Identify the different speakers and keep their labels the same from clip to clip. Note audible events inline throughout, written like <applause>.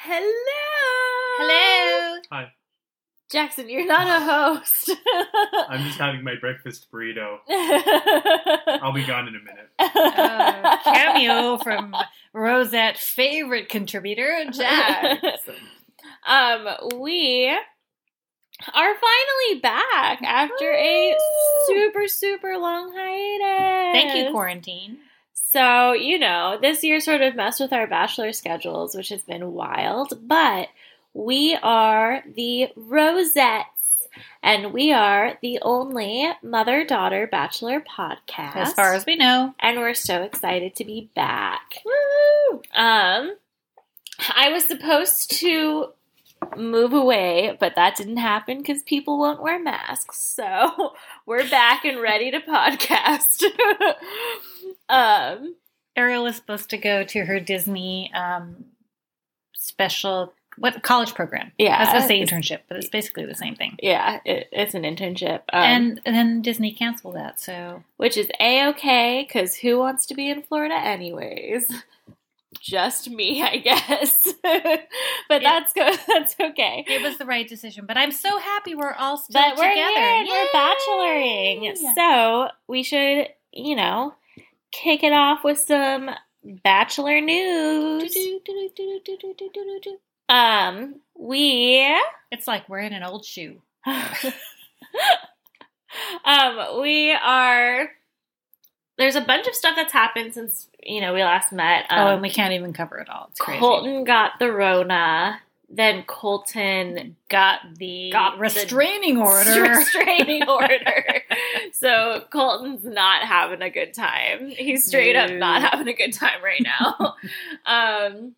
Speaker 1: Hello.
Speaker 2: Hello.
Speaker 3: Hi.
Speaker 1: Jackson, you're not a host. <laughs>
Speaker 3: I'm just having my breakfast burrito. <laughs> I'll be gone in a minute.
Speaker 2: Uh, cameo from Rosette, favorite contributor, Jack. <laughs>
Speaker 1: um, we are finally back after a super, super long hiatus.
Speaker 2: Thank you, quarantine.
Speaker 1: So, you know, this year sort of messed with our bachelor schedules, which has been wild, but we are the Rosettes, and we are the only mother daughter bachelor podcast.
Speaker 2: As far as we know.
Speaker 1: and we're so excited to be back.
Speaker 2: Woo!
Speaker 1: Um, I was supposed to move away, but that didn't happen because people won't wear masks. So <laughs> we're back and ready to podcast. <laughs> um,
Speaker 2: Ariel was supposed to go to her Disney um, special what college program.
Speaker 1: Yeah.
Speaker 2: I was going to say internship, but it's basically the same thing.
Speaker 1: yeah, it, it's an internship, um,
Speaker 2: and, and then Disney canceled that, so
Speaker 1: which is a okay because who wants to be in Florida anyways? <laughs> just me, I guess. <laughs> but that's good. <laughs> That's okay.
Speaker 2: It was the right decision. But I'm so happy we're all still
Speaker 1: but we're
Speaker 2: together.
Speaker 1: Here we're bacheloring. So we should, you know, kick it off with some bachelor news. Um, we.
Speaker 2: It's like we're in an old shoe. <laughs>
Speaker 1: um, we are there's a bunch of stuff that's happened since you know we last met. Um,
Speaker 2: oh, and we can't even cover it all. It's crazy.
Speaker 1: Colton got the Rona. Then Colton
Speaker 2: got the
Speaker 1: Got the
Speaker 2: restraining <laughs> order.
Speaker 1: restraining <laughs> order. so Colton's not having a good time. He's straight up
Speaker 2: No.
Speaker 1: not having a good time right now. <laughs> um,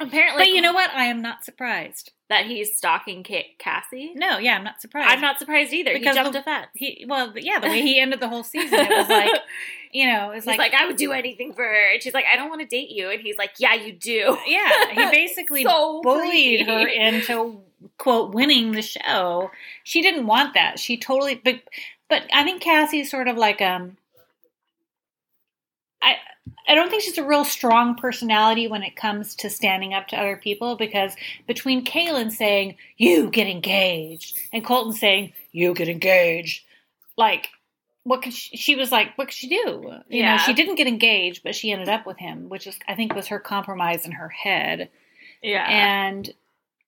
Speaker 1: apparently,
Speaker 2: but you know what? I am not surprised.
Speaker 1: that he's stalking Ca- Cassie.
Speaker 2: No, yeah, I'm not surprised.
Speaker 1: I'm not surprised either.
Speaker 2: Because
Speaker 1: he jumped
Speaker 2: the-
Speaker 1: a fence.
Speaker 2: He well, yeah, the way he <laughs> ended the whole season, it was like, <laughs> you know, it was
Speaker 1: He's
Speaker 2: like,
Speaker 1: like, I would do anything for her, and she's like, I don't want to date you, and he's like, Yeah, you do.
Speaker 2: yeah, he <laughs> basically
Speaker 1: So
Speaker 2: bullied
Speaker 1: creepy.
Speaker 2: her into quote winning the show. She didn't want that. She totally, but but I think Cassie's sort of like um. I I don't think she's a real strong personality when it comes to standing up to other people because between Kaylin saying you get engaged and Colton saying you get engaged, like what could she, she was like what could she do? You
Speaker 1: Yeah.
Speaker 2: know, she didn't get engaged, but she ended up with him, which is I think was her compromise in her head
Speaker 1: Yeah,
Speaker 2: and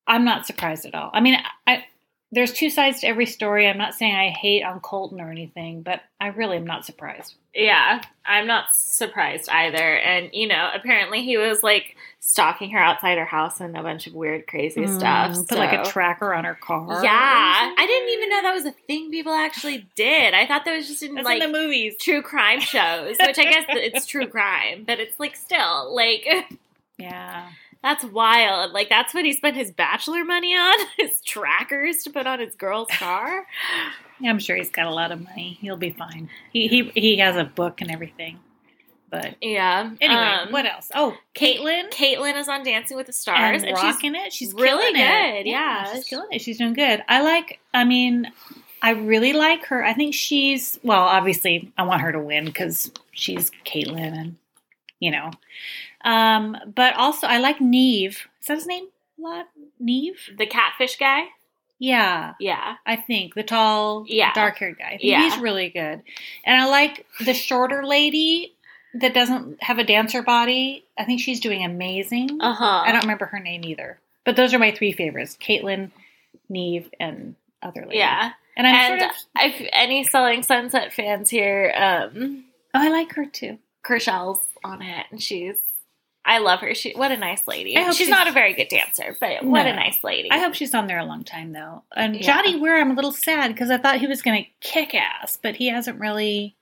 Speaker 2: I'm not surprised at all. I mean, I, there's two sides to every story. I'm not saying I hate on Colton or anything, but I really am not surprised.
Speaker 1: Yeah, I'm not surprised either. And you know, apparently he was like stalking her outside her house and a bunch of weird, crazy stuff.
Speaker 2: Mm, Put like a tracker on her car.
Speaker 1: Yeah, I didn't even know that was a thing people actually did. I thought that was just in
Speaker 2: That's
Speaker 1: like
Speaker 2: in the movies.
Speaker 1: true crime shows, which I guess it's true crime, but it's like still like <laughs>
Speaker 2: Yeah.
Speaker 1: That's wild. Like that's what he spent his bachelor money on, <laughs> his trackers to put on his girl's car.
Speaker 2: yeah, I'm sure he's got a lot of money. He'll be fine. He he he has a book and everything. But
Speaker 1: Yeah.
Speaker 2: anyway,
Speaker 1: Um,
Speaker 2: what else? Oh, Kaitlyn.
Speaker 1: Kaitlyn is on Dancing with the Stars,
Speaker 2: and
Speaker 1: and, she's
Speaker 2: rocking it. She's
Speaker 1: really
Speaker 2: killing it.
Speaker 1: good, yeah.
Speaker 2: she's killing it. She's doing good. I like. I mean, I really like her. I think she's well. Obviously, I want her to win because she's Kaitlyn, and you know. Um, but also, I like Nev. Is that his name? A lot Nev.
Speaker 1: the catfish guy.
Speaker 2: Yeah,
Speaker 1: Yeah.
Speaker 2: I think the tall,
Speaker 1: Yeah.
Speaker 2: dark haired guy.
Speaker 1: Yeah.
Speaker 2: he's really good. And I like the shorter lady that doesn't have a dancer body. I think she's doing amazing.
Speaker 1: Uh huh.
Speaker 2: I don't remember her name either. But those are my three favorites: Kaitlyn, Nev, and other lady.
Speaker 1: Yeah.
Speaker 2: and I'm
Speaker 1: And
Speaker 2: sort of.
Speaker 1: if any Selling Sunset fans here, um,
Speaker 2: Oh, I like her too.
Speaker 1: Chrishell's on it, and she's. I love her. She what a nice lady. She's,
Speaker 2: she's-
Speaker 1: not a very good dancer, but what a nice lady.
Speaker 2: I hope she's on there a long time though. And
Speaker 1: Yeah.
Speaker 2: Johnny Weir, I'm a little sad because I thought he was going to kick ass, but he hasn't really.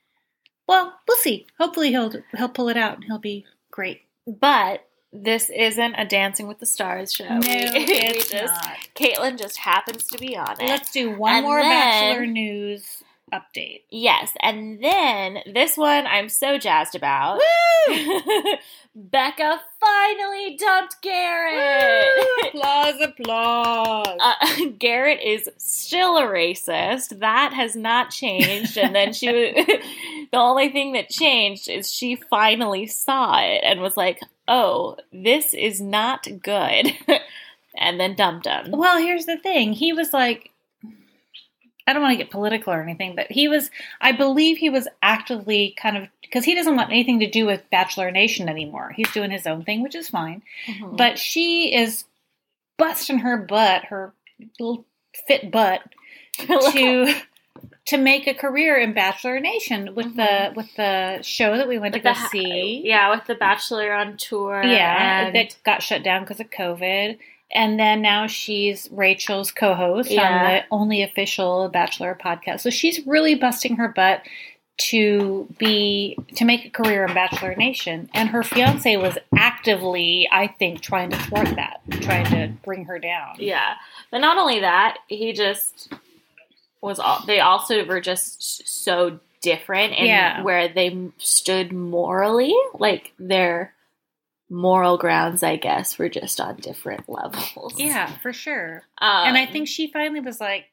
Speaker 2: Well, we'll see. Hopefully, he'll he'll pull it out and he'll be great.
Speaker 1: But this isn't a Dancing with the Stars show.
Speaker 2: No, <laughs> it's
Speaker 1: just
Speaker 2: not.
Speaker 1: Kaitlyn just happens to be on it.
Speaker 2: Let's do one
Speaker 1: And
Speaker 2: more
Speaker 1: then-
Speaker 2: Bachelor news update.
Speaker 1: yes, and then this one I'm so jazzed about. <laughs> Becca finally dumped Garrett. <laughs>
Speaker 2: applause, applause.
Speaker 1: Uh, <laughs> Garrett is still a racist. That has not changed. And then she, the only thing that changed is she finally saw it and was like, oh, this is not good, and then dumped him.
Speaker 2: Well, here's the thing. He was like, I don't want to get political or anything, but he was, I believe he was actively kind of, because he doesn't want anything to do with Bachelor Nation anymore. He's doing his own thing, which is fine.
Speaker 1: Mhm.
Speaker 2: But she is busting her butt, her little fit butt, <laughs> to to make a career in Bachelor Nation with the with the show that we went
Speaker 1: With
Speaker 2: to go
Speaker 1: ha-
Speaker 2: see.
Speaker 1: yeah, with the Bachelor on tour.
Speaker 2: Yeah, that got shut down because of COVID. And then now she's Rachel's co-host on the only official Bachelor podcast. So she's really busting her butt to be to make a career in Bachelor Nation. And her fiance was actively, I think, trying to thwart that, trying to bring her down.
Speaker 1: Yeah, but not only that, he just was. All, they also were just so different, and
Speaker 2: Yeah.
Speaker 1: where they stood morally, like their moral grounds, I guess, were just on different <laughs> levels.
Speaker 2: Yeah, for sure.
Speaker 1: um,
Speaker 2: and I think she finally was like,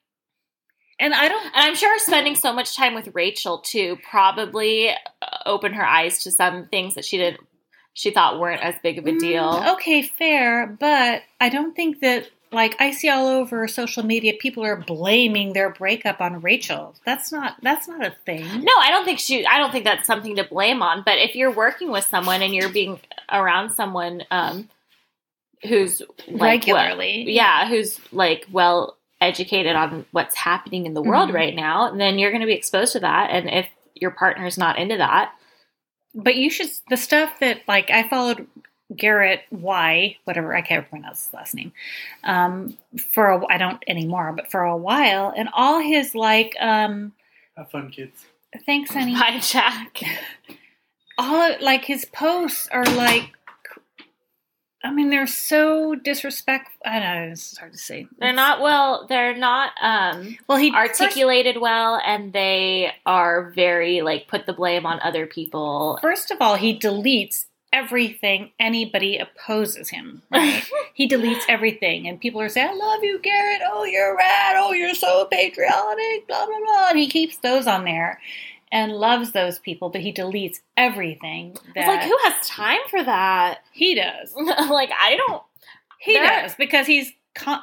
Speaker 2: and I don't
Speaker 1: And I'm sure spending so much time with Rachel too probably uh, opened her eyes to some things that she didn't, she thought weren't as big of a deal.
Speaker 2: Mm, okay, fair, but I don't think that like I see all over social media people are blaming their breakup on Rachel. That's not that's not a thing.
Speaker 1: No, I don't think she. I don't think that's something to blame on. But if you're working with someone and you're being around someone um, who's like,
Speaker 2: Regularly.
Speaker 1: well- yeah, who's like well educated on what's happening in the world
Speaker 2: Mhm.
Speaker 1: right now, then you're going to be exposed to that. And if your partner's not into that,
Speaker 2: But you should the stuff that like I followed Garrett Y, whatever I can't pronounce his last name, um, for a, I don't anymore, but for a while, and all his like, um,
Speaker 3: Have fun, kids.
Speaker 2: thanks, honey.
Speaker 1: hi Jack. <laughs>
Speaker 2: all like his posts are like I mean they're so disrespectful. I don't know, it's hard to say.
Speaker 1: They're not well. They're not um,
Speaker 2: well he
Speaker 1: articulated well, and they are very like put the blame on other people.
Speaker 2: First, first of all, he deletes everything anybody opposes him. Right? <laughs> he deletes everything and people are saying, I love you, Garrett. Oh, you're rad. Oh, you're so patriotic, blah blah blah. And he keeps those on there and loves those people, but he deletes everything that
Speaker 1: It's like who has time for that? <laughs>
Speaker 2: he does.
Speaker 1: like I don't.
Speaker 2: He
Speaker 1: There-
Speaker 2: does because he's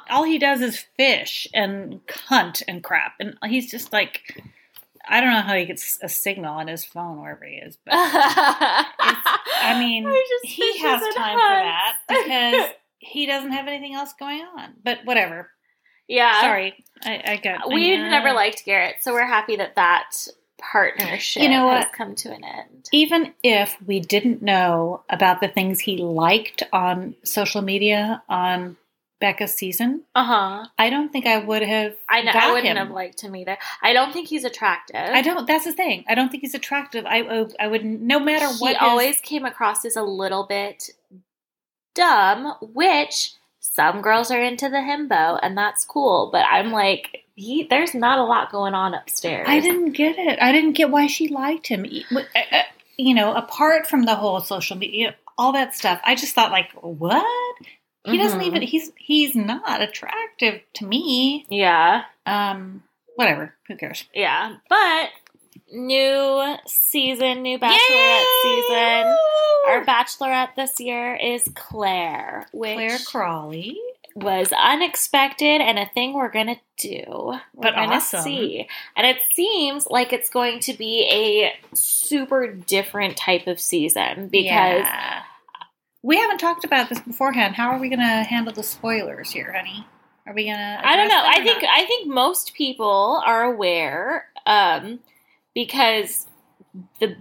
Speaker 2: all he does is fish and cunt and crap, and he's just like I don't know how he gets a signal on his phone wherever he is, but I <laughs> mean
Speaker 1: I
Speaker 2: he has time for that because he doesn't have anything else going on. But whatever.
Speaker 1: yeah.
Speaker 2: Sorry, I, I got.
Speaker 1: We've never liked Garrett, so we're happy that that partnership
Speaker 2: You know
Speaker 1: has
Speaker 2: what?
Speaker 1: come to an end.
Speaker 2: Even if we didn't know about the things he liked on social media on Becca's season,
Speaker 1: Uh huh.
Speaker 2: I don't think I would have.
Speaker 1: I know. I wouldn't
Speaker 2: him.
Speaker 1: have liked him either. I don't think he's attractive.
Speaker 2: I don't. That's the thing. I don't think he's attractive. I I, I would no matter
Speaker 1: he
Speaker 2: what. his-
Speaker 1: always came across as a little bit dumb, which some girls are into the himbo, and that's cool. But I'm like, he there's not a lot going on upstairs.
Speaker 2: I didn't get it. I didn't get why she liked him. Uh, uh, You know, apart from the whole social media, all that stuff. I just thought, like, what? He doesn't
Speaker 1: Mhm.
Speaker 2: even. He's he's not attractive to me.
Speaker 1: Yeah,
Speaker 2: Um, whatever. Who cares?
Speaker 1: yeah. But new season, new bachelorette season. Our bachelorette this year is Claire, which
Speaker 2: Claire Crawley.
Speaker 1: Was unexpected and a thing we're gonna do. We're
Speaker 2: But
Speaker 1: gonna
Speaker 2: awesome.
Speaker 1: see. And it seems like it's going to be a super different type of season because
Speaker 2: Yeah. we haven't talked about this beforehand. How are we to handle the spoilers here, honey? Are we to?
Speaker 1: I don't know. I think I think most people are aware um, because the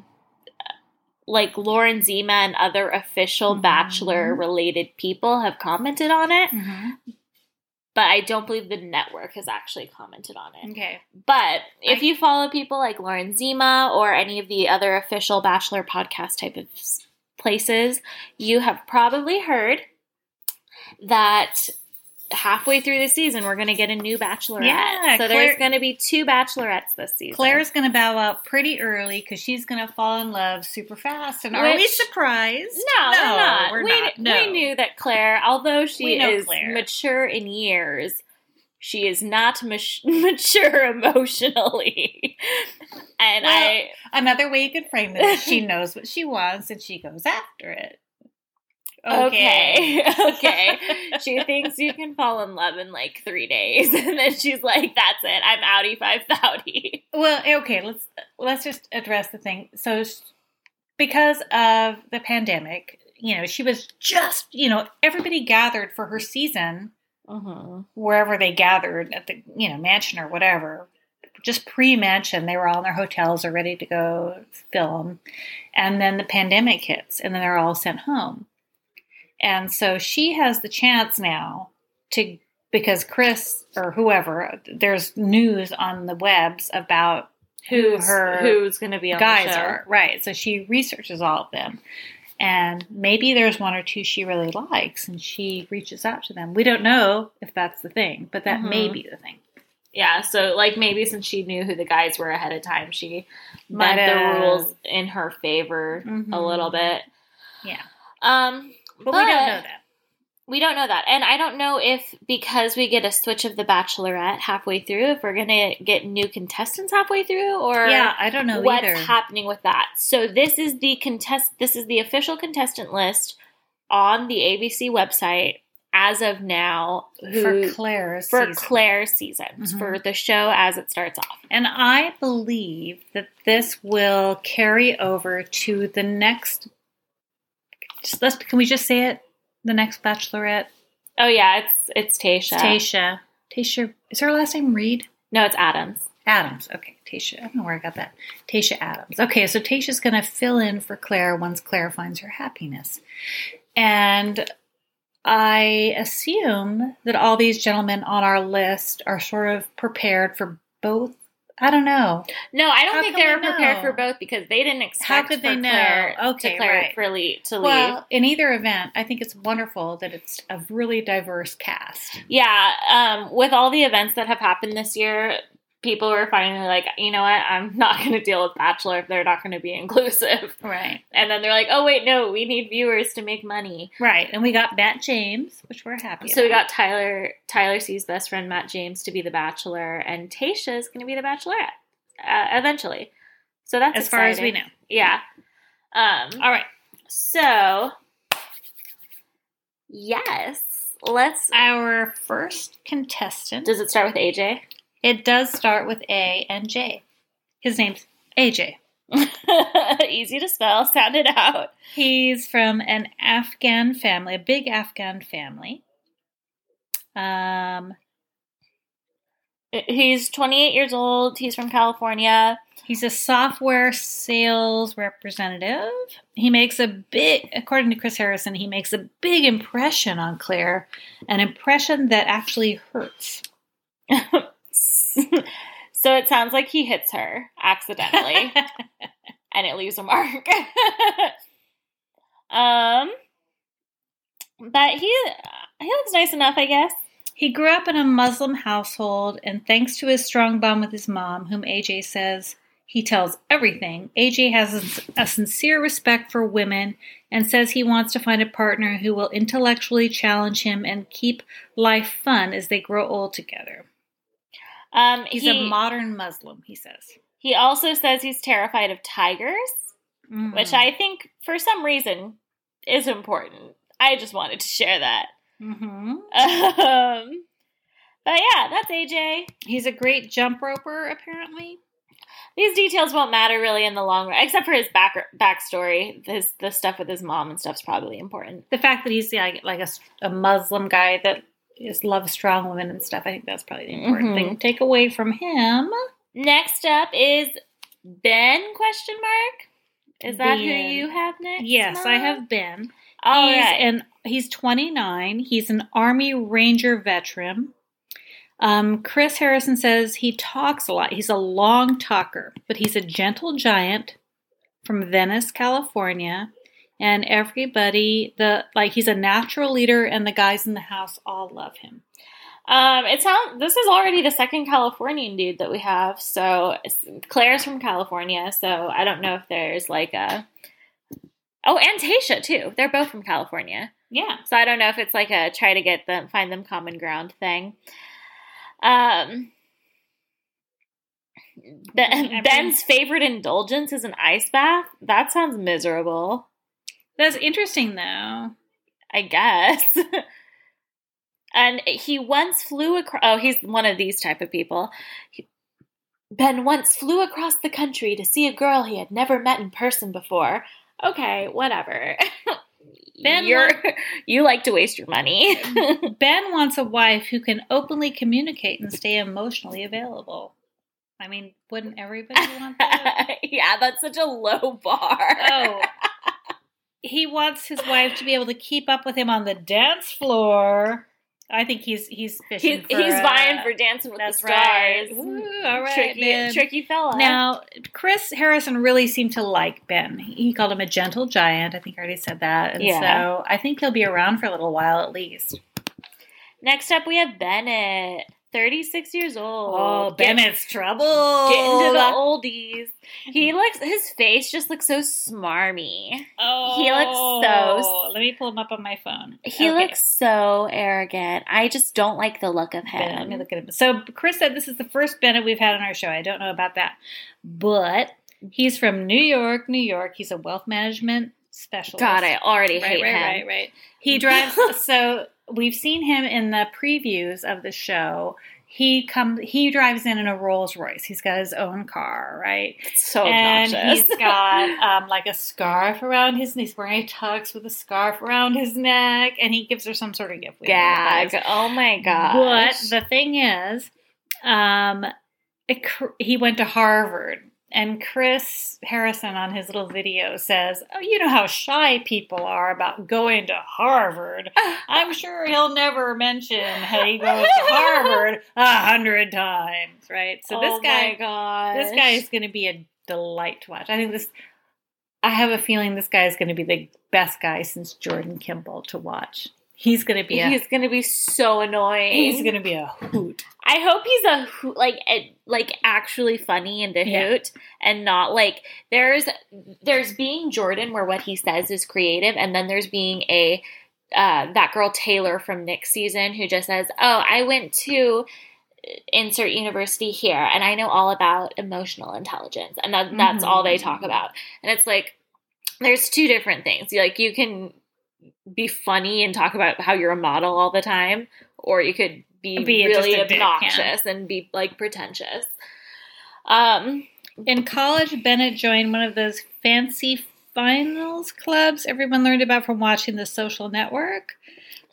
Speaker 1: like Lauren Zima and other official
Speaker 2: Mhm.
Speaker 1: Bachelor related people have commented on it,
Speaker 2: hmm
Speaker 1: but I don't believe the network has actually commented on it.
Speaker 2: Okay.
Speaker 1: But if
Speaker 2: I-
Speaker 1: you follow people like Lauren Zima or any of the other official Bachelor podcast type of places, you have probably heard that halfway through the season we're going to get a new Bachelorette.
Speaker 2: Yeah,
Speaker 1: so
Speaker 2: Claire-
Speaker 1: there's going to be two Bachelorettes this season.
Speaker 2: Claire's going to bow out pretty early because she's going to fall in love super fast. And are we surprised?
Speaker 1: no, we're not.
Speaker 2: We're
Speaker 1: we,
Speaker 2: not. No.
Speaker 1: we knew that Claire, although she is
Speaker 2: Claire.
Speaker 1: mature in years, she is not mat- <laughs> mature emotionally. and
Speaker 2: Well,
Speaker 1: I
Speaker 2: Another way you could frame it is she knows what she wants and she goes after it.
Speaker 1: Okay, <laughs> okay. she thinks you can fall in love in like three days, <laughs> and then she's like, "That's it. I'm outie five thouty."
Speaker 2: Well, okay, let's let's just address the thing. So, because of the pandemic, you know, she was just, you know, everybody gathered for her season
Speaker 1: Mm-hmm.
Speaker 2: wherever they gathered at the, you know, mansion or whatever. Just pre-mansion, they were all in their hotels or ready to go film, and then the pandemic hits, and then they're all sent home. And so she has the chance now to because Chris or whoever there's news on the webs about who her
Speaker 1: who's going to be on
Speaker 2: guys
Speaker 1: the show?
Speaker 2: are right so she researches all of them and maybe there's one or two she really likes and she reaches out to them we don't know if that's the thing but that may
Speaker 1: Mhm.
Speaker 2: be the thing
Speaker 1: Yeah, so like maybe since she knew who the guys were ahead of time, she
Speaker 2: Might
Speaker 1: bent the rules in her favor a
Speaker 2: Mhm.
Speaker 1: little bit.
Speaker 2: yeah
Speaker 1: Um,
Speaker 2: but, we don't know that
Speaker 1: We don't know that. And I don't know if because we get a switch of the Bachelorette halfway through, if we're going to get new contestants halfway through or
Speaker 2: yeah i don't know
Speaker 1: what's
Speaker 2: either
Speaker 1: happening with that. So this is the contest this is the official contestant list on the ABC website as of now who,
Speaker 2: for claire's
Speaker 1: for
Speaker 2: season.
Speaker 1: Claire's seasons
Speaker 2: Mhm.
Speaker 1: for the show as it starts off.
Speaker 2: and i believe that this will carry over to the next just let's can we just say it the next bachelorette
Speaker 1: Oh yeah, it's it's Tayshia.
Speaker 2: Tayshia. Tayshia. Is her last name Reed?
Speaker 1: No, it's Adams.
Speaker 2: Adams. Okay, Tayshia. I don't know where I got that. Tayshia Adams. Okay, so Tayshia's going to fill in for Claire once Claire finds her happiness. And I assume that all these gentlemen on our list are sort of prepared for both. I don't know.
Speaker 1: No, I don't
Speaker 2: How
Speaker 1: think they
Speaker 2: we
Speaker 1: were prepared for both because they didn't expect
Speaker 2: How could they know?
Speaker 1: Claire
Speaker 2: Okay,
Speaker 1: to Claire
Speaker 2: right.
Speaker 1: Lee to leave.
Speaker 2: Well, in either event, I think it's wonderful that it's a really diverse cast.
Speaker 1: Yeah, um, with all the events that have happened this year, people were finally like, you know what, I'm not <laughs> going to deal with Bachelor if they're not going to be <laughs> inclusive.
Speaker 2: Right.
Speaker 1: And then they're like, oh, wait, no, we need viewers to make money.
Speaker 2: Right. And we got Matt James, which we're happy
Speaker 1: So we got Tyler, Tyler C's best friend, Matt James, to be the Bachelor, and Tayshia is going to be the Bachelorette uh, eventually. So that's
Speaker 2: as far as we know.
Speaker 1: Yeah. Um,
Speaker 2: All right.
Speaker 1: so, yes, let's.
Speaker 2: Our first contestant.
Speaker 1: Does it start with AJ?
Speaker 2: It does start with A and J. His name's AJ. <laughs>
Speaker 1: Easy to spell. Sound it out.
Speaker 2: He's from an Afghan family, a big Afghan family. Um,
Speaker 1: He's 28 years old. He's from California.
Speaker 2: he's a software sales representative. He makes a big, according to Chris Harrison, he makes a big impression on Claire, an impression that actually hurts. <laughs> <laughs>
Speaker 1: so it sounds like he hits her accidentally <laughs> and it leaves a mark. <laughs> um, but he he looks nice enough, I guess.
Speaker 2: He grew up in a Muslim household, and thanks to his strong bond with his mom, whom AJ says he tells everything, AJ has a, a sincere respect for women and says he wants to find a partner who will intellectually challenge him and keep life fun as they grow old together.
Speaker 1: Um,
Speaker 2: He's
Speaker 1: he,
Speaker 2: a modern Muslim, he says.
Speaker 1: he also says he's terrified of tigers,
Speaker 2: Mm.
Speaker 1: which I think for some reason is important. I just wanted to share that.
Speaker 2: hmm
Speaker 1: Um, but yeah, that's AJ.
Speaker 2: He's a great jump roper, apparently.
Speaker 1: These details won't matter really in the long run, except for his back backstory. His the stuff with his mom and stuff's probably important.
Speaker 2: The fact that he's like, like a, a Muslim guy that is love strong women and stuff, I think that's probably the important
Speaker 1: Mhm.
Speaker 2: thing to take away from him.
Speaker 1: Next up is Ben? Question mark. Is that who you have next?
Speaker 2: Yes, I have Ben.
Speaker 1: All
Speaker 2: he's
Speaker 1: right.
Speaker 2: and he's 29. He's an Army Ranger veteran. Um, Chris Harrison says he talks a lot. He's a long talker, but he's a gentle giant from Venice, California. And everybody, the like, he's a natural leader, and the guys in the house all love him.
Speaker 1: Um, it sounds. This is already the second Californian dude that we have. So Claire's from California. So I don't know if there's like a. Oh, and Tayshia too. They're both from California.
Speaker 2: Yeah,
Speaker 1: So I don't know if it's like a try to get them find them common ground thing. Um Ben, Ben's favorite indulgence is an ice bath. That sounds miserable.
Speaker 2: That's interesting though.
Speaker 1: I guess. <laughs> and he once flew across. Oh, he's one of these type of people. He- ben once flew across the country to see a girl he had never met in person before. Okay, whatever. <laughs>
Speaker 2: Ben
Speaker 1: You're,
Speaker 2: wa- <laughs>
Speaker 1: you like to waste your money.
Speaker 2: Ben wants a wife who can openly communicate and stay emotionally available. I mean, wouldn't everybody want that?
Speaker 1: yeah, that's such a low bar.
Speaker 2: oh. He wants his wife to be able to keep up with him on the dance floor. I think he's he's fishing.
Speaker 1: He's,
Speaker 2: for,
Speaker 1: he's
Speaker 2: uh,
Speaker 1: vying for Dancing with the Stars.
Speaker 2: right. Ooh, all right,
Speaker 1: tricky,
Speaker 2: Ben.
Speaker 1: tricky fella.
Speaker 2: Now, Chris Harrison really seemed to like Ben. He called him a gentle giant. I think I already said that. And
Speaker 1: Yeah.
Speaker 2: so I think he'll be around for a little while at least.
Speaker 1: Next up, we have Bennett, 36 years oh, old.
Speaker 2: Oh,
Speaker 1: Get-
Speaker 2: Bennett's trouble.
Speaker 1: Get into the <laughs> oldies. He <laughs> looks, his face just looks so smarmy.
Speaker 2: Oh,
Speaker 1: He looks so- oh,
Speaker 2: Let me pull him up on my phone.
Speaker 1: He
Speaker 2: Okay.
Speaker 1: looks so arrogant. I just don't like the look of
Speaker 2: Ben, let me
Speaker 1: him.
Speaker 2: look at him. So Chris said this is the first Bennett we've had on our show. I don't know about that, but he's from New York, New York. He's a wealth management specialist.
Speaker 1: God, I already
Speaker 2: right,
Speaker 1: hate
Speaker 2: right,
Speaker 1: him.
Speaker 2: right, right. He drives. <laughs> so we've seen him in the previews of the show. He comes. He drives in in a Rolls Royce. He's got his own car, right?
Speaker 1: It's so
Speaker 2: and
Speaker 1: obnoxious.
Speaker 2: he's <laughs> got um, like a scarf around his. Neck. He's wearing a tux with a scarf around his neck, and he gives her some sort of gift. We don't know what that is.
Speaker 1: Gag. Oh my god.
Speaker 2: But the thing is, um, it, he went to Harvard, and Chris Harrison on his little video says, "Oh, you know how shy people are about going to Harvard. <laughs> I'm sure he'll never mention how he goes to Harvard a hundred times, right? So this
Speaker 1: oh
Speaker 2: guy,
Speaker 1: my god.
Speaker 2: this guy is going to be a delight to watch. I think this." I have a feeling this guy is going to be the best guy since Jordan Kimball to watch. He's going to be a
Speaker 1: He's gonna be so annoying.
Speaker 2: he's going to be a hoot.
Speaker 1: I hope he's a hoot, like a, like actually funny and a
Speaker 2: Yeah.
Speaker 1: hoot, and not like there's there's being Jordan where what he says is creative, and then there's being a uh, that girl Taylor from Nick's season who just says, "Oh, I went to." insert university here and i know all about emotional intelligence and that, that's all they talk
Speaker 2: Mhm.
Speaker 1: about and it's like there's two different things like you can be funny and talk about how you're a model all the time or you could be,
Speaker 2: Be
Speaker 1: really
Speaker 2: just dick, yeah.
Speaker 1: obnoxious and be like pretentious um
Speaker 2: In college, Bennett joined one of those fancy finals clubs everyone learned about from watching The Social Network.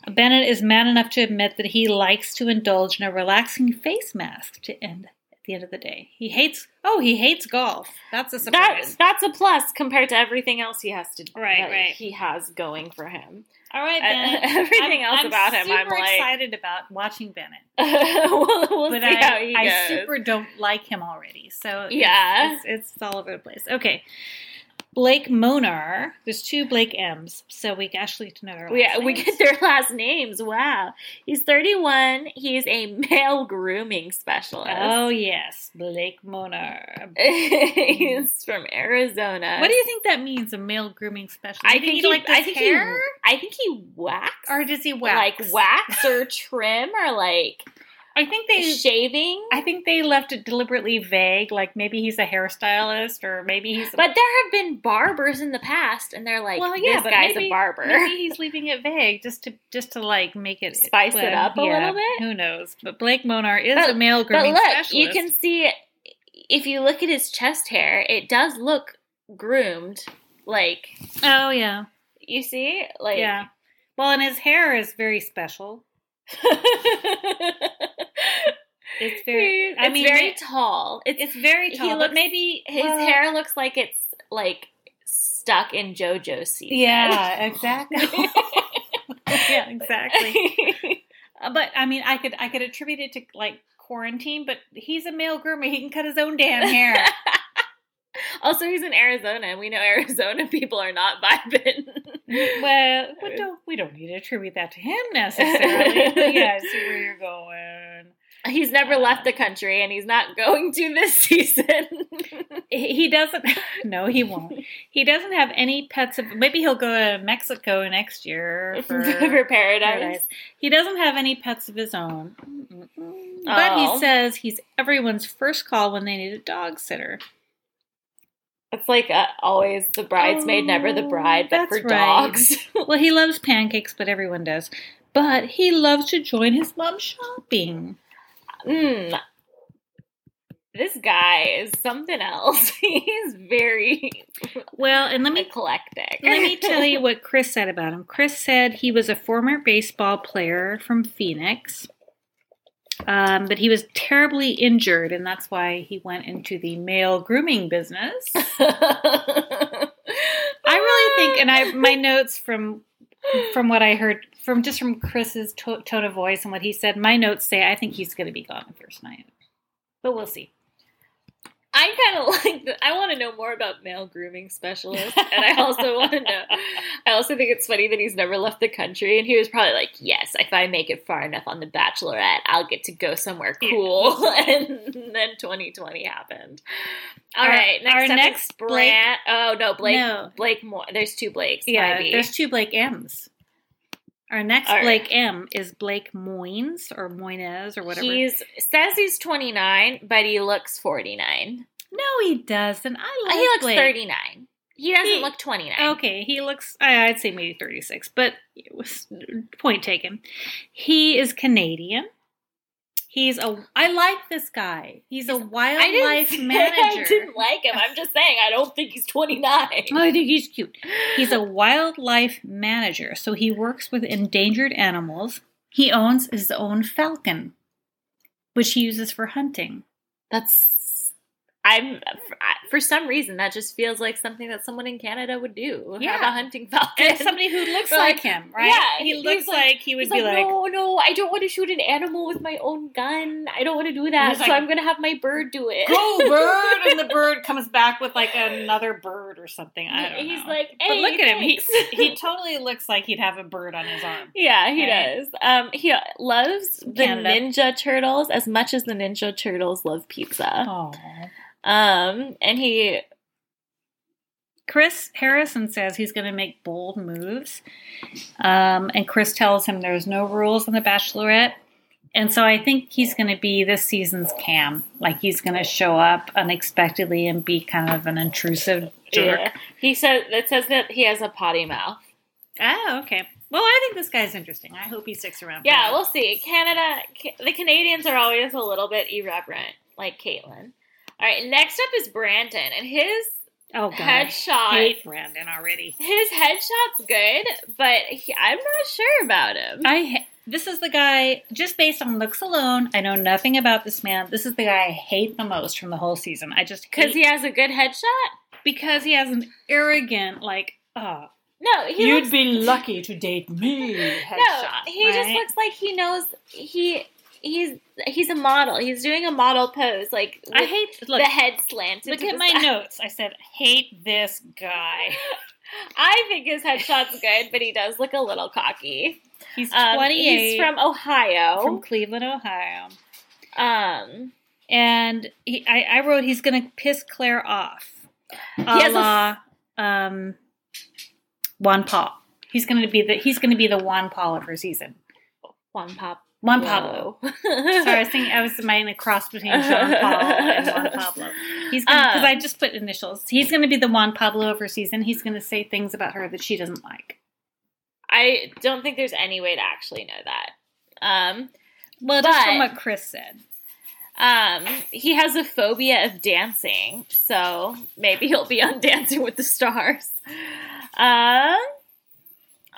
Speaker 2: Bennett is man enough to admit that he likes to indulge in a relaxing face mask to end the end of the day. He hates oh, he hates golf. That's a
Speaker 1: that,
Speaker 2: surprise.
Speaker 1: that's a plus compared to everything else he has to
Speaker 2: Right,
Speaker 1: that
Speaker 2: right.
Speaker 1: he has going for him
Speaker 2: All right,
Speaker 1: Uh, <laughs> everything
Speaker 2: I'm-
Speaker 1: else
Speaker 2: I'm
Speaker 1: about him, I'm like-
Speaker 2: excited about watching Bennett. <laughs>
Speaker 1: we'll, we'll
Speaker 2: but I, I super don't like him already. So it's-
Speaker 1: Yeah.
Speaker 2: it's, it's, all over the place. Okay, Blake Monar. There's two Blake M's, so we actually know their last
Speaker 1: we, we get their last names. Wow. He's 31. He's a male grooming specialist.
Speaker 2: Oh yes, Blake Monar. <laughs> Mm.
Speaker 1: He's from Arizona.
Speaker 2: What do you think that means? A male grooming specialist?
Speaker 1: I
Speaker 2: You
Speaker 1: think
Speaker 2: he like
Speaker 1: I think
Speaker 2: hair,
Speaker 1: he I think he waxed
Speaker 2: or does he wax?
Speaker 1: like wax or trim or like
Speaker 2: I think they.
Speaker 1: shaving.
Speaker 2: I think they left it deliberately vague. Like maybe he's a hairstylist, or maybe he's. A,
Speaker 1: but there have been barbers in the past, and they're like,
Speaker 2: well, yeah,
Speaker 1: this guy's
Speaker 2: maybe,
Speaker 1: a barber.
Speaker 2: Maybe he's leaving it vague just to just to like make it
Speaker 1: Spice it up a little bit?
Speaker 2: Who knows? But Blake Monar is
Speaker 1: But-
Speaker 2: a male grooming But
Speaker 1: look,
Speaker 2: specialist.
Speaker 1: you can see if you look at his chest hair, it does look groomed. Like
Speaker 2: Oh yeah,
Speaker 1: you see, like
Speaker 2: yeah. Well, and his hair is very special. <laughs> It's <laughs> very.
Speaker 1: it's
Speaker 2: I mean,
Speaker 1: very
Speaker 2: it-
Speaker 1: tall. It's
Speaker 2: it's very tall,
Speaker 1: looks-
Speaker 2: maybe
Speaker 1: his
Speaker 2: well,
Speaker 1: hair looks like it's like stuck in JoJo's season.
Speaker 2: Yeah, <laughs> exactly. <laughs> yeah, exactly. But I mean, I could I could attribute it to like quarantine, but he's a male groomer. He can cut his own damn hair.
Speaker 1: also, he's in Arizona, and we know Arizona people are not vibing.
Speaker 2: Mm, well, we don't we don't need to attribute that to him necessarily. yeah, I see where you're going.
Speaker 1: He's never left the country, and he's not going to this <laughs> season.
Speaker 2: He doesn't. <laughs> No, he won't. He doesn't have any pets. Of, maybe he'll go to Mexico next year <laughs> for,
Speaker 1: For paradise.
Speaker 2: paradise. He doesn't have any pets of his own. But
Speaker 1: Oh.
Speaker 2: he says he's everyone's first call when they need a dog sitter.
Speaker 1: It's like uh, always the bridesmaid, never the bride, but
Speaker 2: Oh,
Speaker 1: for
Speaker 2: right.
Speaker 1: dogs.
Speaker 2: Well, he loves pancakes, but everyone does. But he loves to join his mom shopping.
Speaker 1: Mm. This guy is something else. <laughs> He's very
Speaker 2: Well, and let me
Speaker 1: eclectic.
Speaker 2: let me tell you <laughs> what Chris said about him. Chris said he was a former baseball player from Phoenix, um, but he was terribly injured, and that's why he went into the male grooming business. <laughs> I really think, and I my notes from from what I heard from just from Chris's to- tone of voice and what he said, my notes say I think he's going to be gone the first night, but we'll see.
Speaker 1: I kind of <laughs> like. The, I want to know more about male grooming specialists, and I also <laughs> want to know. I also think it's funny that he's never left the country, and he was probably like, "Yes, if I make it far enough on The Bachelorette, I'll get to go somewhere cool." <laughs> and then 2020 happened. All
Speaker 2: Our-
Speaker 1: right, next
Speaker 2: our next
Speaker 1: Brant. oh no, Blake.
Speaker 2: No.
Speaker 1: Blake Moore. There's two Blakes.
Speaker 2: Yeah, there's two Blake M's. Our next
Speaker 1: All right.
Speaker 2: Blake M is Blake Moynes or Moynes or whatever.
Speaker 1: He's says he's 29, but he looks 49.
Speaker 2: no, he doesn't. I like
Speaker 1: he looks
Speaker 2: Blake.
Speaker 1: 39. He doesn't
Speaker 2: He-
Speaker 1: look 29.
Speaker 2: Okay, he looks. I- I'd say maybe 36, but it was point taken. He is Canadian. He's a. I like this guy. He's a
Speaker 1: I
Speaker 2: wildlife <laughs>
Speaker 1: say
Speaker 2: manager.
Speaker 1: I didn't like him. I'm just saying I don't think he's 29.
Speaker 2: Oh, <laughs> I think he's cute. <laughs> He's a wildlife manager, so he works with endangered animals. He owns his own falcon, which he uses for hunting.
Speaker 1: That's I'm for some reason that just feels like something that someone in Canada would do. Have
Speaker 2: Yeah.
Speaker 1: a hunting falcon.
Speaker 2: And somebody who looks <laughs>
Speaker 1: But,
Speaker 2: like him, right?
Speaker 1: yeah,
Speaker 2: he looks
Speaker 1: like-
Speaker 2: like, he would be
Speaker 1: like,
Speaker 2: like,
Speaker 1: no, no, I don't want to shoot an animal with my own gun. I don't want to do that. So
Speaker 2: like,
Speaker 1: I'm gonna have my bird do it.
Speaker 2: "Go <laughs> bird!" and the bird comes back with like another bird or something. I don't
Speaker 1: He's
Speaker 2: know.
Speaker 1: He's like,
Speaker 2: but
Speaker 1: hey,
Speaker 2: look at him. He <laughs> he totally looks like he'd have a bird on his arm.
Speaker 1: Yeah, he
Speaker 2: Right.
Speaker 1: does. Um, he loves the Ninja Turtles as much as the Ninja Turtles love pizza.
Speaker 2: Oh.
Speaker 1: Um, and he
Speaker 2: Chris Harrison says he's going to make bold moves. Um, and Chris tells him there's no rules on The Bachelorette. And so I think he's going to be this season's Cam. Like he's going to show up unexpectedly and be kind of an intrusive jerk.
Speaker 1: yeah, he said it says that he has a potty mouth.
Speaker 2: Oh, okay. Well, I think this guy's interesting. I hope he sticks around. for
Speaker 1: Yeah,
Speaker 2: that.
Speaker 1: we'll see. Canada, Ca- the Canadians are always a little bit irreverent, like Kaitlyn. All right, next up is Brandon, and his
Speaker 2: oh god,
Speaker 1: headshot.
Speaker 2: I hate Brandon already.
Speaker 1: His headshot's good, but he, I'm not sure about him.
Speaker 2: I ha- this is the guy just based on looks alone. I know nothing about this man. This is the guy I hate the most from the whole season. I just
Speaker 1: Because he has a good headshot?
Speaker 2: because he has an arrogant like oh
Speaker 1: No, he you'd looks,
Speaker 2: be lucky to date me <laughs> headshot.
Speaker 1: no. He just looks like he knows he he's he's a model. He's doing a model pose, like
Speaker 2: I hate look
Speaker 1: the head slant.
Speaker 2: look at my
Speaker 1: side.
Speaker 2: notes. I said hate this guy. <laughs>
Speaker 1: I think his headshot's good, but he does look a little cocky.
Speaker 2: He's
Speaker 1: Um,
Speaker 2: twenty eight
Speaker 1: he's from Ohio.
Speaker 2: from Cleveland, Ohio.
Speaker 1: um,
Speaker 2: and he, I, I wrote he's going to piss Claire off. A
Speaker 1: has a
Speaker 2: la, um, Juan Paul. He's going to be the he's going to be the Juan Paul of her season.
Speaker 1: Juan Pop.
Speaker 2: Juan Pablo. <laughs> Sorry, I was thinking I was making a cross between Jean Paul and Juan Pablo. <laughs> He's because
Speaker 1: Um,
Speaker 2: I just put initials. He's going to be the Juan Pablo of her season. He's going to say things about her that she doesn't like.
Speaker 1: I don't think there's any way to actually know that. Um,
Speaker 2: Well, just from
Speaker 1: But-
Speaker 2: what Chris said.
Speaker 1: um, he has a phobia of dancing, so maybe he'll be on Dancing with the Stars. Um,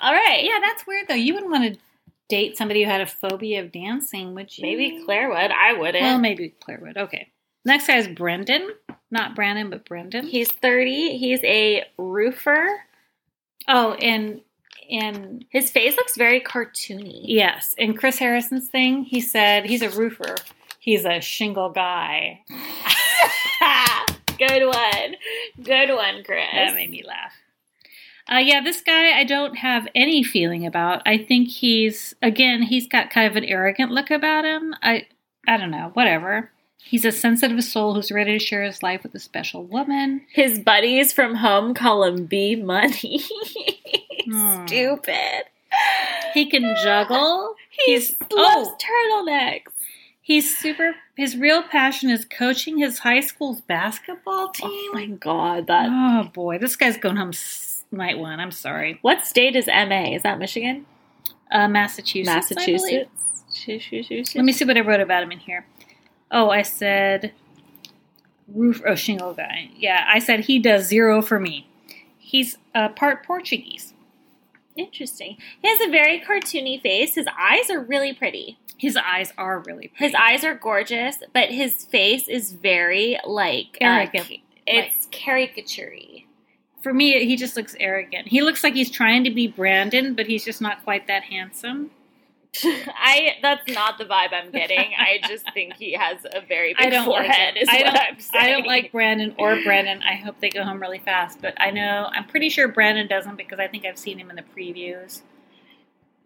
Speaker 1: all right.
Speaker 2: Yeah, that's weird though. You wouldn't want to date somebody who had a phobia of dancing, would you?
Speaker 1: Maybe mm. Claire would. I wouldn't.
Speaker 2: Well, maybe Claire would. Okay. Next guy is Brendan. Not Brandon, but Brendan.
Speaker 1: He's 30. He's a roofer.
Speaker 2: oh, and and
Speaker 1: His face looks very cartoony.
Speaker 2: yes, in Chris Harrison's thing, he said he's a roofer. He's a shingle guy. <laughs>
Speaker 1: Good one. Good one, Chris.
Speaker 2: That made me laugh. Uh, yeah, this guy I don't have any feeling about. I think he's again he's got kind of an arrogant look about him. I I don't know, whatever. He's a sensitive soul who's ready to share his life with a special woman.
Speaker 1: His buddies from home call him B Money. <laughs>
Speaker 2: Hmm.
Speaker 1: Stupid.
Speaker 2: He can <laughs> juggle.
Speaker 1: He
Speaker 2: He's-
Speaker 1: loves
Speaker 2: oh.
Speaker 1: turtlenecks.
Speaker 2: He's super. His real passion is coaching his high school's basketball team.
Speaker 1: Oh my god, that.
Speaker 2: Oh boy, this guy's going home night one. I'm sorry.
Speaker 1: What state is MA? Is that Michigan?
Speaker 2: Uh, Massachusetts.
Speaker 1: Massachusetts. Massachusetts.
Speaker 2: Let me see what I wrote about him in here. Oh, I said roof. Oh, shingle guy. Yeah, I said he does zero for me. He's uh, part Portuguese.
Speaker 1: Interesting. He has a very cartoony face. His eyes are really pretty.
Speaker 2: His eyes are really pretty.
Speaker 1: His eyes are gorgeous, but his face is very like uh,
Speaker 2: Arrogant.
Speaker 1: it's caricature
Speaker 2: For me, he just looks arrogant. He looks like he's trying to be Brandon, but he's just not quite that handsome. <laughs>
Speaker 1: I that's not the vibe I'm getting. I just think he has a very big
Speaker 2: I don't like
Speaker 1: forehead. is
Speaker 2: I
Speaker 1: what
Speaker 2: don't-
Speaker 1: I'm saying.
Speaker 2: I don't like Brandon or Brandon. I hope they go home really fast, but I know I'm pretty sure Brandon doesn't because I think I've seen him in the previews.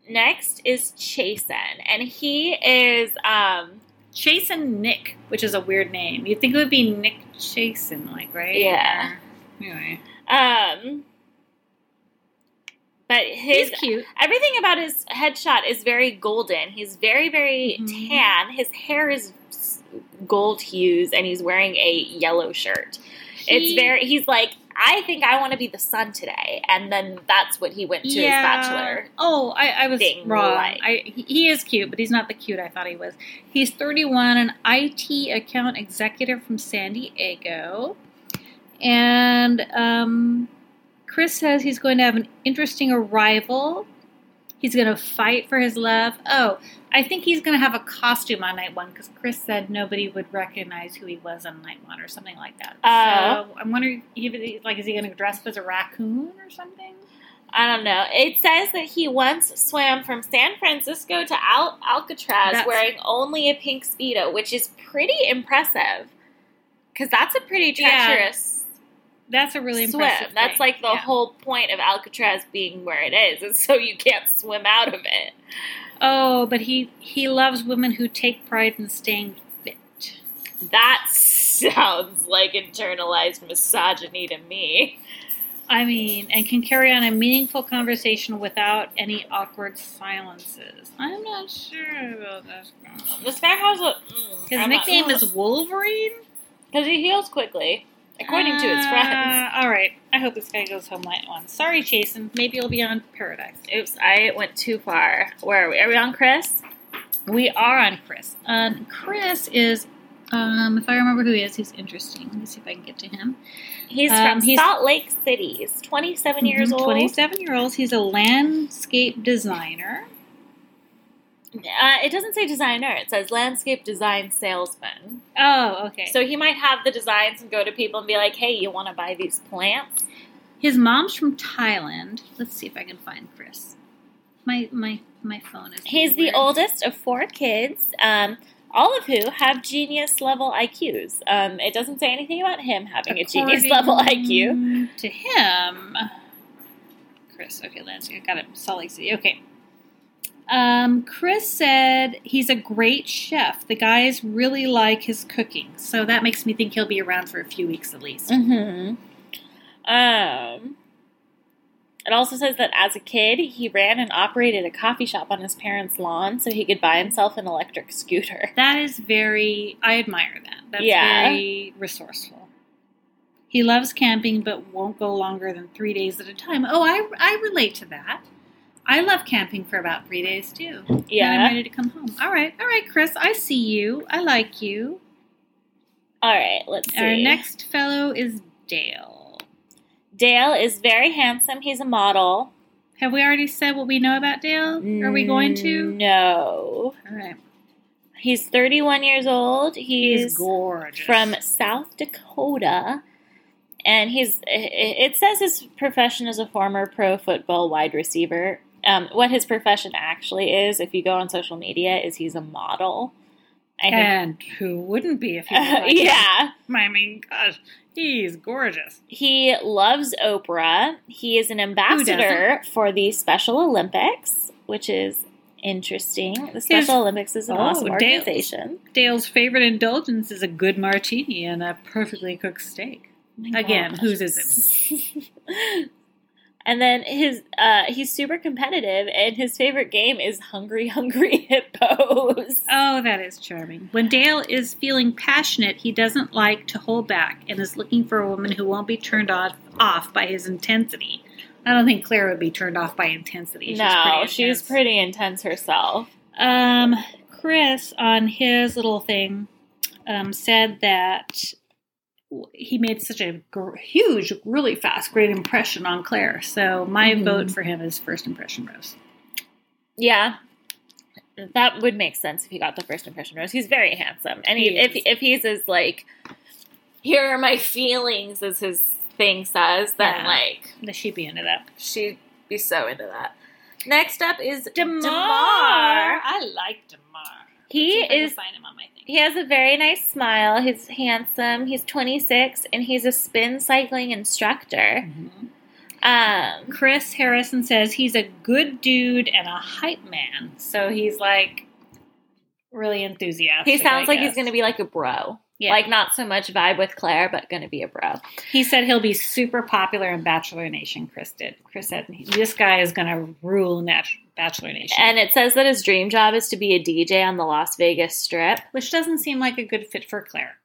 Speaker 1: Next is Chasen, and he is um
Speaker 2: Chasen Nick, which is a weird name. You'd think it would be Nick Chasen, like right?
Speaker 1: Yeah.
Speaker 2: Anyway,
Speaker 1: um. But his
Speaker 2: he's cute.
Speaker 1: everything about his headshot is very golden. He's very, very
Speaker 2: Mhm.
Speaker 1: tan. His hair is gold hues, and he's wearing a yellow shirt. it's very. He's like, I think I want to be the sun today, and then that's what he went to his bachelor.
Speaker 2: Oh, I, I was wrong.
Speaker 1: like.
Speaker 2: I, he- he is cute, but he's not the cute I thought he was. He's 31, an IT account executive from San Diego. And um, Chris says he's going to have an interesting arrival. He's going to fight for his love. Oh, I think he's going to have a costume on night one because Chris said nobody would recognize who he was on night one or something like that.
Speaker 1: Oh.
Speaker 2: so I'm wondering, if- like, is he going to dress up as a raccoon or something?
Speaker 1: I don't know. It says that he once swam from San Francisco to Al- Alcatraz
Speaker 2: That's-
Speaker 1: wearing only a pink speedo, which is pretty impressive. Because that's a pretty
Speaker 2: Yeah,
Speaker 1: treacherous
Speaker 2: That's a really
Speaker 1: swim.
Speaker 2: impressive.
Speaker 1: That's
Speaker 2: thing.
Speaker 1: like the
Speaker 2: Yeah.
Speaker 1: whole point of Alcatraz being where it is, and so you can't swim out of it.
Speaker 2: Oh, but he he loves women who take pride in staying fit.
Speaker 1: That sounds like internalized misogyny to me.
Speaker 2: I mean, and can carry on a meaningful conversation without any awkward silences. I'm not sure about this.
Speaker 1: This guy has a. Mm,
Speaker 2: His nickname is <laughs> Wolverine.
Speaker 1: because he heals quickly, according to his friends.
Speaker 2: Uh, all right. I hope this guy goes home night one. Sorry, Jason. Maybe he'll be on Paradise.
Speaker 1: Oops, I went too far. Where are we? Are we on Chris?
Speaker 2: We are on Chris. Um, Chris is, um, if I remember who he is, he's interesting. Let me see if I can get to him.
Speaker 1: He's
Speaker 2: Um,
Speaker 1: from
Speaker 2: he's-
Speaker 1: Salt Lake City. He's 27 years
Speaker 2: Mhm,
Speaker 1: old.
Speaker 2: 27 year old. He's a landscape designer.
Speaker 1: Uh, it doesn't say designer. It says landscape design salesman.
Speaker 2: Oh, okay. So
Speaker 1: he might have the designs and go to people and be like, "Hey, you want to buy these plants?"
Speaker 2: his mom's from Thailand. Let's see if I can find Chris. My my my phone is.
Speaker 1: He's the oldest of four kids, um, all of who have genius level IQs. Um, it doesn't say anything about him having a genius level IQ.
Speaker 2: To him, Chris. Okay. I got it. Salt Lake City. Okay. Um, Chris said he's a great chef. The guys really like his cooking, so that makes me think he'll be around for a few weeks at least.
Speaker 1: Mm-hmm. Um, it also says that as a kid, he ran and operated a coffee shop on his parents' lawn so he could buy himself an electric scooter. <laughs>
Speaker 2: That is very. I admire that. That's
Speaker 1: Yeah.
Speaker 2: very resourceful. He loves camping, but won't go longer than three days at a time. Oh, I I relate to that. I love camping for about three days too. Then I'm ready to come home. All right, all right, Chris. I see you. I like you.
Speaker 1: All right, let's see.
Speaker 2: Our next fellow is Dale.
Speaker 1: Dale is very handsome. He's a model.
Speaker 2: Have we already said what we know about Dale? Are we going to?
Speaker 1: Mm, no.
Speaker 2: All right.
Speaker 1: He's 31 years old. He's,
Speaker 2: He's gorgeous.
Speaker 1: from South Dakota. And he's, it says his profession is a former pro football wide receiver. Um, what his profession actually is, if you go on social media, is he's a model. I think,
Speaker 2: and who wouldn't be if he <laughs> was like
Speaker 1: yeah.
Speaker 2: him? I mean, gosh, he's gorgeous.
Speaker 1: He loves Oprah. He is an ambassador for the Special Olympics, which is interesting. The Special Olympics is an
Speaker 2: oh,
Speaker 1: awesome
Speaker 2: Dale-
Speaker 1: organization.
Speaker 2: Dale's favorite indulgence is a good martini and a perfectly cooked steak.
Speaker 1: my
Speaker 2: Again,
Speaker 1: gosh.
Speaker 2: whose isn't? <laughs>
Speaker 1: and then his uh, he's super competitive, and his favorite game is Hungry Hungry <laughs> Hippos.
Speaker 2: Oh that is charming. When Dale is feeling passionate, he doesn't like to hold back and is looking for a woman who won't be turned off, off by his intensity. I don't think Claire would be turned off by intensity.
Speaker 1: no,
Speaker 2: She's
Speaker 1: she's
Speaker 2: pretty
Speaker 1: pretty intense herself.
Speaker 2: Um, Chris, on his little thing, um, said that he made such a gr- huge, really fast, great impression on Claire. So my
Speaker 1: Mhm.
Speaker 2: vote for him is first impression rose.
Speaker 1: Yeah. That would make sense if he got the first impression rose. He's very handsome. And he,
Speaker 2: He
Speaker 1: if if he's as like here are my feelings as his thing says, then
Speaker 2: Yeah.
Speaker 1: like
Speaker 2: she'd be into that.
Speaker 1: she'd be so into that. Next up is
Speaker 2: Demar.
Speaker 1: Demar.
Speaker 2: I like Demar.
Speaker 1: He
Speaker 2: See if I can
Speaker 1: is
Speaker 2: find him on my thing.
Speaker 1: he has a very nice smile. He's handsome. He's 26 and he's a spin cycling instructor. Um
Speaker 2: Chris Harrison says he's a good dude and a hype man. So he's like really enthusiastic.
Speaker 1: he sounds like he's going to be like a bro.
Speaker 2: Yeah.
Speaker 1: Like not so much vibe with Claire, but going to be a bro.
Speaker 2: He said he'll be super popular in Bachelor Nation. Chris did. Chris said this guy is going to rule Nat- Bachelor Nation,
Speaker 1: And it says that his dream job is to be a DJ on the Las Vegas Strip.
Speaker 2: which doesn't seem like a good fit for Claire.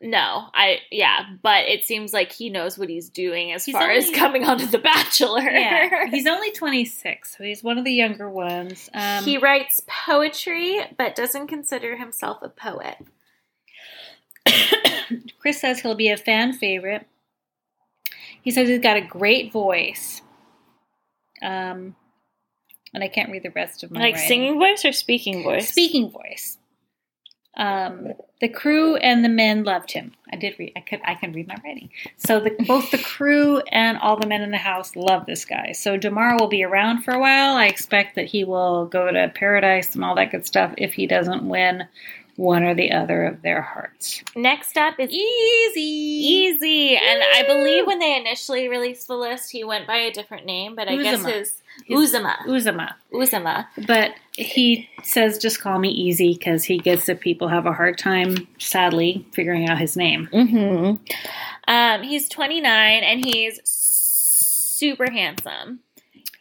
Speaker 1: No, I yeah, but it seems like he knows what he's doing as
Speaker 2: He's
Speaker 1: far as
Speaker 2: only-
Speaker 1: coming onto The Bachelor.
Speaker 2: Yeah, <laughs> he's only twenty six, so he's one of the younger ones. Um,
Speaker 1: he writes poetry, but doesn't consider himself a poet. <coughs>
Speaker 2: Chris says he'll be a fan favorite. He says he's got a great voice. Um, and I can't read the rest of my
Speaker 1: Like
Speaker 2: writing.
Speaker 1: singing voice or speaking voice?
Speaker 2: speaking voice. Um, the crew and the men loved him. I did read. I could. I can read my writing. So the, both the crew and all the men in the house love this guy. So Demar will be around for a while. I expect that he will go to paradise and all that good stuff if he doesn't win one or the other of their hearts.
Speaker 1: Next up is
Speaker 2: Easy.
Speaker 1: Easy, and I believe when they initially released the list, he went by a different name, but I guess
Speaker 2: Uzama.
Speaker 1: his
Speaker 2: His-
Speaker 1: Uzama.
Speaker 2: Uzama.
Speaker 1: Uzama.
Speaker 2: But he says, just call me Easy because he gets that people have a hard time, sadly, figuring out his name.
Speaker 1: Mm-hmm. Um, he's 29 and he's super handsome.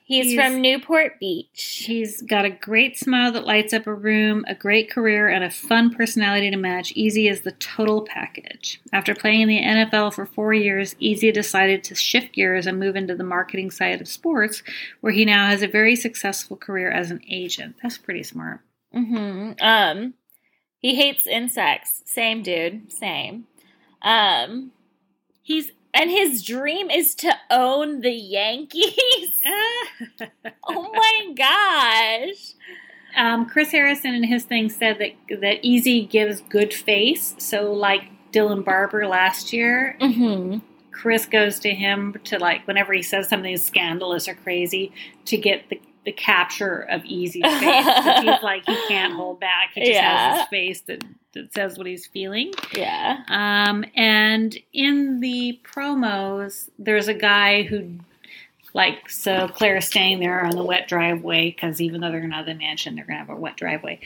Speaker 1: He's,
Speaker 2: He's-
Speaker 1: from Newport Beach.
Speaker 2: He's got a great smile that lights up a room, a great career, and a fun personality to match. Easy is the total package. After playing in the NFL for four years, Easy decided to shift gears and move into the marketing side of sports, where he now has a very successful career as an agent. That's pretty smart.
Speaker 1: Mm-hmm. Um, he hates insects. Same dude. Same. Um,
Speaker 2: He's
Speaker 1: and his dream is to own the Yankees. <laughs> oh my gosh.
Speaker 2: um, Chris Harrison in his thing said that that Easy gives good face. So like Dylan Barbour last year,
Speaker 1: Mm-hmm.
Speaker 2: Chris goes to him to like whenever he says something scandalous or crazy to get the, the capture of Easy's face. he's <laughs> like he can't hold back. He just has
Speaker 1: Yeah.
Speaker 2: his face that, that says what he's feeling.
Speaker 1: Yeah.
Speaker 2: Um, and in the promos, there's a guy who like so Claire's staying there on the wet driveway because even though they're gonna have the mansion, they're gonna have a wet driveway.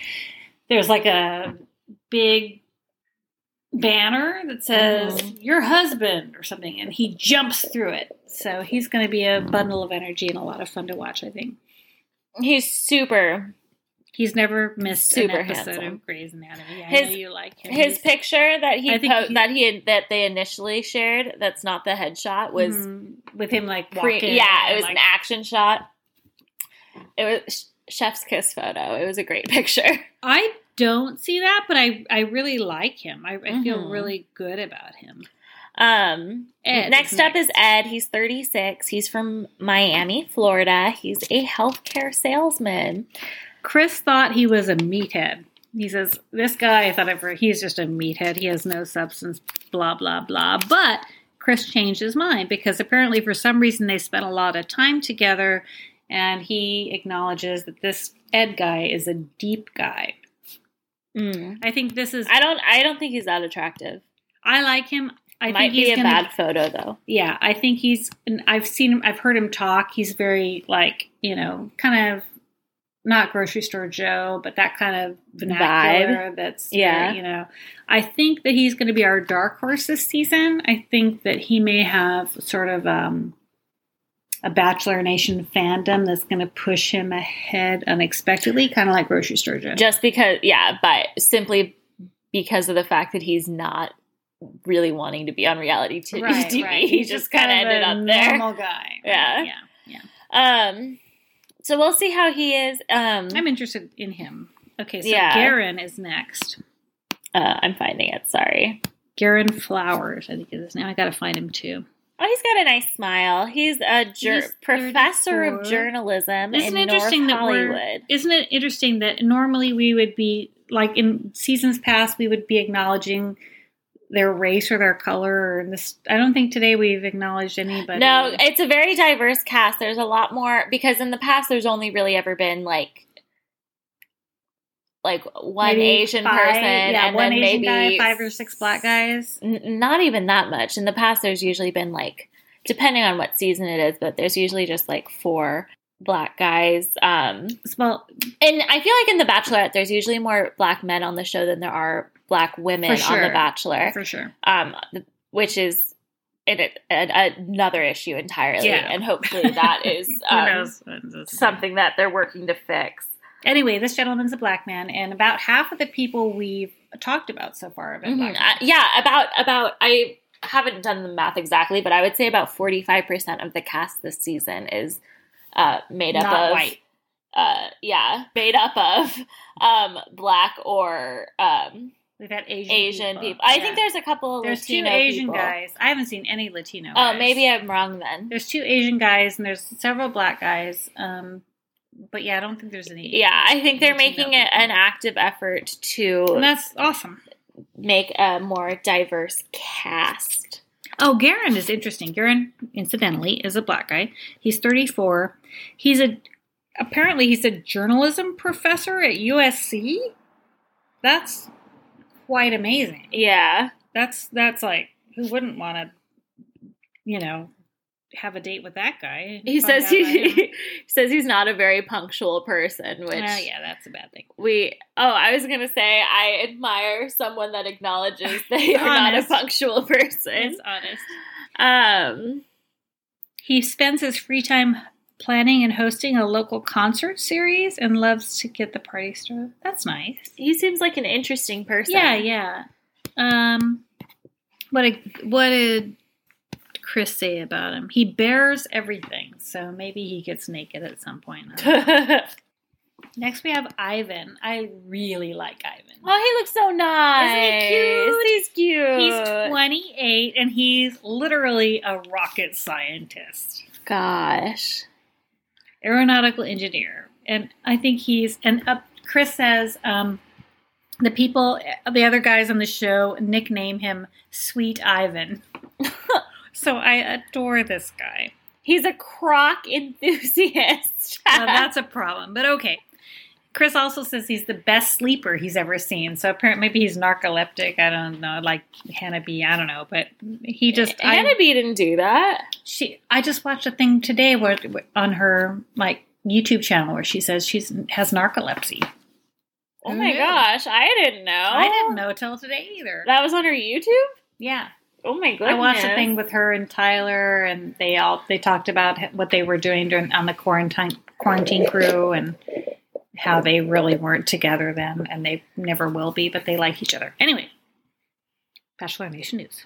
Speaker 2: There's like a big banner that says
Speaker 1: Mhm.
Speaker 2: your husband or something and he jumps through it so he's going to be a bundle of energy and a lot of fun to watch i think
Speaker 1: He's super.
Speaker 2: he's never missed
Speaker 1: Super
Speaker 2: an episode
Speaker 1: handsome.
Speaker 2: of Grey's Anatomy. I
Speaker 1: His-
Speaker 2: know you like him.
Speaker 1: His
Speaker 2: He's-
Speaker 1: picture that he, po-
Speaker 2: he-
Speaker 1: that he that they initially shared. That's not the headshot. Was
Speaker 2: Mhm. with him like
Speaker 1: pre-
Speaker 2: walking.
Speaker 1: yeah, it was
Speaker 2: like,
Speaker 1: an action shot. It was chef's kiss photo. It was a great <laughs> picture.
Speaker 2: I don't see that, but I I really like him. I, I feel
Speaker 1: Mhm.
Speaker 2: really good about him.
Speaker 1: Um,
Speaker 2: Ed
Speaker 1: next up is Ed. He's 36. He's from Miami, Florida. He's a healthcare salesman.
Speaker 2: Chris thought he was a meathead. He says, This guy, I thought ever, he's just a meathead. He has no substance, blah, blah, blah. But Chris changed his mind because apparently, for some reason, they spent a lot of time together and he acknowledges that this Ed guy is a deep guy.
Speaker 1: Mm.
Speaker 2: I think this is,
Speaker 1: I don't. I don't think he's that attractive.
Speaker 2: I like him. I
Speaker 1: Might
Speaker 2: think
Speaker 1: be
Speaker 2: he's
Speaker 1: a
Speaker 2: gonna,
Speaker 1: bad photo though.
Speaker 2: Yeah, I think he's. And I've seen him. I've heard him talk. He's very like you know, kind of not grocery store Joe, but that kind of vernacular. That's
Speaker 1: Yeah.
Speaker 2: very, you know. I think that he's going to be our dark horse this season. I think that he may have sort of um a Bachelor Nation fandom that's going to push him ahead unexpectedly, kind of like grocery store Joe.
Speaker 1: Just because, yeah, but simply because of the fact that he's not really wanting to be on reality t-
Speaker 2: Right,
Speaker 1: TV.
Speaker 2: right. <laughs>
Speaker 1: He
Speaker 2: He's
Speaker 1: just
Speaker 2: just
Speaker 1: kind of ended up there.
Speaker 2: normal guy. <laughs>
Speaker 1: Yeah.
Speaker 2: yeah. Yeah.
Speaker 1: Um, so we'll see how he is. Um,
Speaker 2: I'm interested in him. Okay, so
Speaker 1: Yeah.
Speaker 2: Garin is next.
Speaker 1: uh, I'm finding it. Sorry.
Speaker 2: Garin Flowers, I think is his name. I got to find him too.
Speaker 1: Oh, he's got a nice smile. He's a jur-
Speaker 2: He's
Speaker 1: professor of journalism
Speaker 2: Isn't
Speaker 1: in
Speaker 2: it interesting
Speaker 1: North
Speaker 2: that
Speaker 1: Hollywood.
Speaker 2: Isn't it interesting that normally we would be like in seasons past we would be acknowledging their race or their color or this I don't think today we've acknowledged anybody.
Speaker 1: No, it's a very diverse cast. There's a lot more because in the past there's only really ever been like like one
Speaker 2: Maybe
Speaker 1: Asian
Speaker 2: five-
Speaker 1: person
Speaker 2: yeah,
Speaker 1: and
Speaker 2: one
Speaker 1: then
Speaker 2: Asian
Speaker 1: maybe
Speaker 2: guy, five or six black guys.
Speaker 1: N- not even that much. In the past there's usually been like depending on what season it is, but there's usually just like four black guys. Um
Speaker 2: Well,
Speaker 1: and I feel like in The Bachelorette there's usually more black men on the show than there are black women
Speaker 2: For
Speaker 1: on The. Bachelor.
Speaker 2: for sure.
Speaker 1: um, which is it, it, another issue entirely,
Speaker 2: Yeah.
Speaker 1: and hopefully that <laughs> is um, something that they're working to fix.
Speaker 2: Anyway, this gentleman's a black man, and about half of the people we've talked about so far have been
Speaker 1: Mhm.
Speaker 2: black.
Speaker 1: Uh, yeah, about about I haven't done the math exactly, but I would say about forty five percent of the cast this season is uh, made up
Speaker 2: Not
Speaker 1: of
Speaker 2: white.
Speaker 1: Uh, yeah, made up of um, black or um,
Speaker 2: We've had Asian,
Speaker 1: Asian people. I think there's a couple
Speaker 2: there's two Asian
Speaker 1: people.
Speaker 2: guys. I haven't seen any Latino.
Speaker 1: Oh,
Speaker 2: guys.
Speaker 1: maybe I'm wrong then.
Speaker 2: There's two Asian guys and there's several black guys. Um, but yeah, I don't think there's any.
Speaker 1: Yeah, I think they're
Speaker 2: Latino
Speaker 1: making
Speaker 2: people.
Speaker 1: an active effort to
Speaker 2: and that's awesome.
Speaker 1: make a more diverse cast.
Speaker 2: Oh, Garin is interesting. Garin, incidentally, is a black guy. He's 34. He's a apparently he's a journalism professor at USC. That's quite amazing.
Speaker 1: Yeah.
Speaker 2: That's that's like who wouldn't want to, you know, have a date with that guy?
Speaker 1: He says <laughs> he says he's not a very punctual person, which
Speaker 2: Well, yeah, that's a bad thing.
Speaker 1: we oh, I was gonna say I admire someone that acknowledges <laughs> they are not a punctual person.
Speaker 2: It's honest.
Speaker 1: Um
Speaker 2: He spends his free time planning and hosting a local concert series and loves to get the party started. That's nice.
Speaker 1: he seems like an interesting person.
Speaker 2: Yeah, yeah. Um, what a what did Chris say about him? He bears everything, so maybe he gets naked at some point. <laughs> Next, we have Ivan. I really like Ivan.
Speaker 1: oh, he looks so nice.
Speaker 2: Isn't he cute?
Speaker 1: He's cute.
Speaker 2: He's 28 and he's literally a rocket scientist,
Speaker 1: Gosh.
Speaker 2: aeronautical engineer. And I think he's, and uh, Chris says um, the people, the other guys on the show nickname him Sweet Ivan. <laughs> so I adore this guy.
Speaker 1: He's a croc <laughs> enthusiast.
Speaker 2: Well, that's a problem, but okay. Chris also says he's the best sleeper he's ever seen. So apparently, maybe he's narcoleptic. I don't know, like Hannah B. I don't know, but he just I-
Speaker 1: Hannah B didn't do that.
Speaker 2: she. I just watched a thing today where on her like YouTube channel where she says she's has narcolepsy.
Speaker 1: Oh
Speaker 2: Who
Speaker 1: my
Speaker 2: knew?
Speaker 1: gosh, I didn't know.
Speaker 2: I didn't know till today either.
Speaker 1: That was on her YouTube?
Speaker 2: yeah,
Speaker 1: Oh my goodness.
Speaker 2: I watched a thing with her and Tyler, and they all they talked about what they were doing during on the quarantine quarantine crew and how they really weren't together then, and they never will be, but they like each other. Anyway, Bachelor Nation news.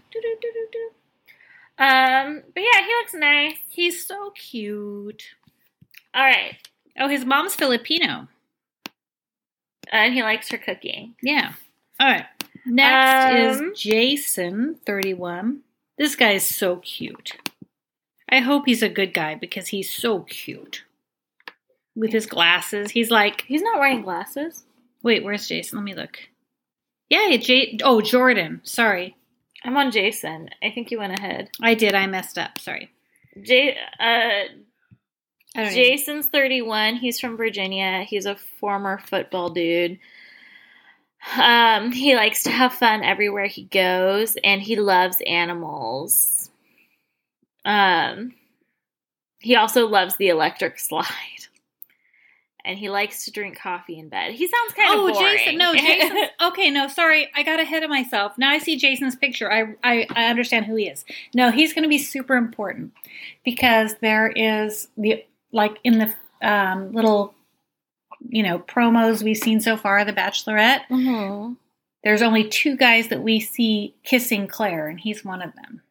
Speaker 1: Um, but yeah, he looks nice.
Speaker 2: He's so cute.
Speaker 1: All right.
Speaker 2: Oh, his mom's Filipino.
Speaker 1: And he likes her cooking.
Speaker 2: Yeah. All right. Next
Speaker 1: Um,
Speaker 2: is Jason, 31. This guy is so cute. I hope he's a good guy because he's so cute. With his glasses. He's like,
Speaker 1: He's not wearing glasses.
Speaker 2: wait, where's Jason? Let me look. Yeah, J- oh, Jordan. Sorry.
Speaker 1: I'm on Jason. I think you went ahead.
Speaker 2: I did. I messed up. Sorry.
Speaker 1: J- uh,
Speaker 2: don't know.
Speaker 1: Jason's 31. He's from Virginia. He's a former football dude. Um, he likes to have fun everywhere he goes, and he loves animals. Um, he also loves the electric slide. and he likes to drink coffee in bed. He sounds kind
Speaker 2: oh,
Speaker 1: of boring.
Speaker 2: Jason. No, Jason. <laughs> Okay, no, sorry. I got ahead of myself. Now I see Jason's picture. I, I, I understand who he is. No, he's going to be super important because there is the, like in the um, little, you know, promos we've seen so far, The Bachelorette,
Speaker 1: hmm
Speaker 2: there's only two guys that we see kissing Claire, and he's one of them.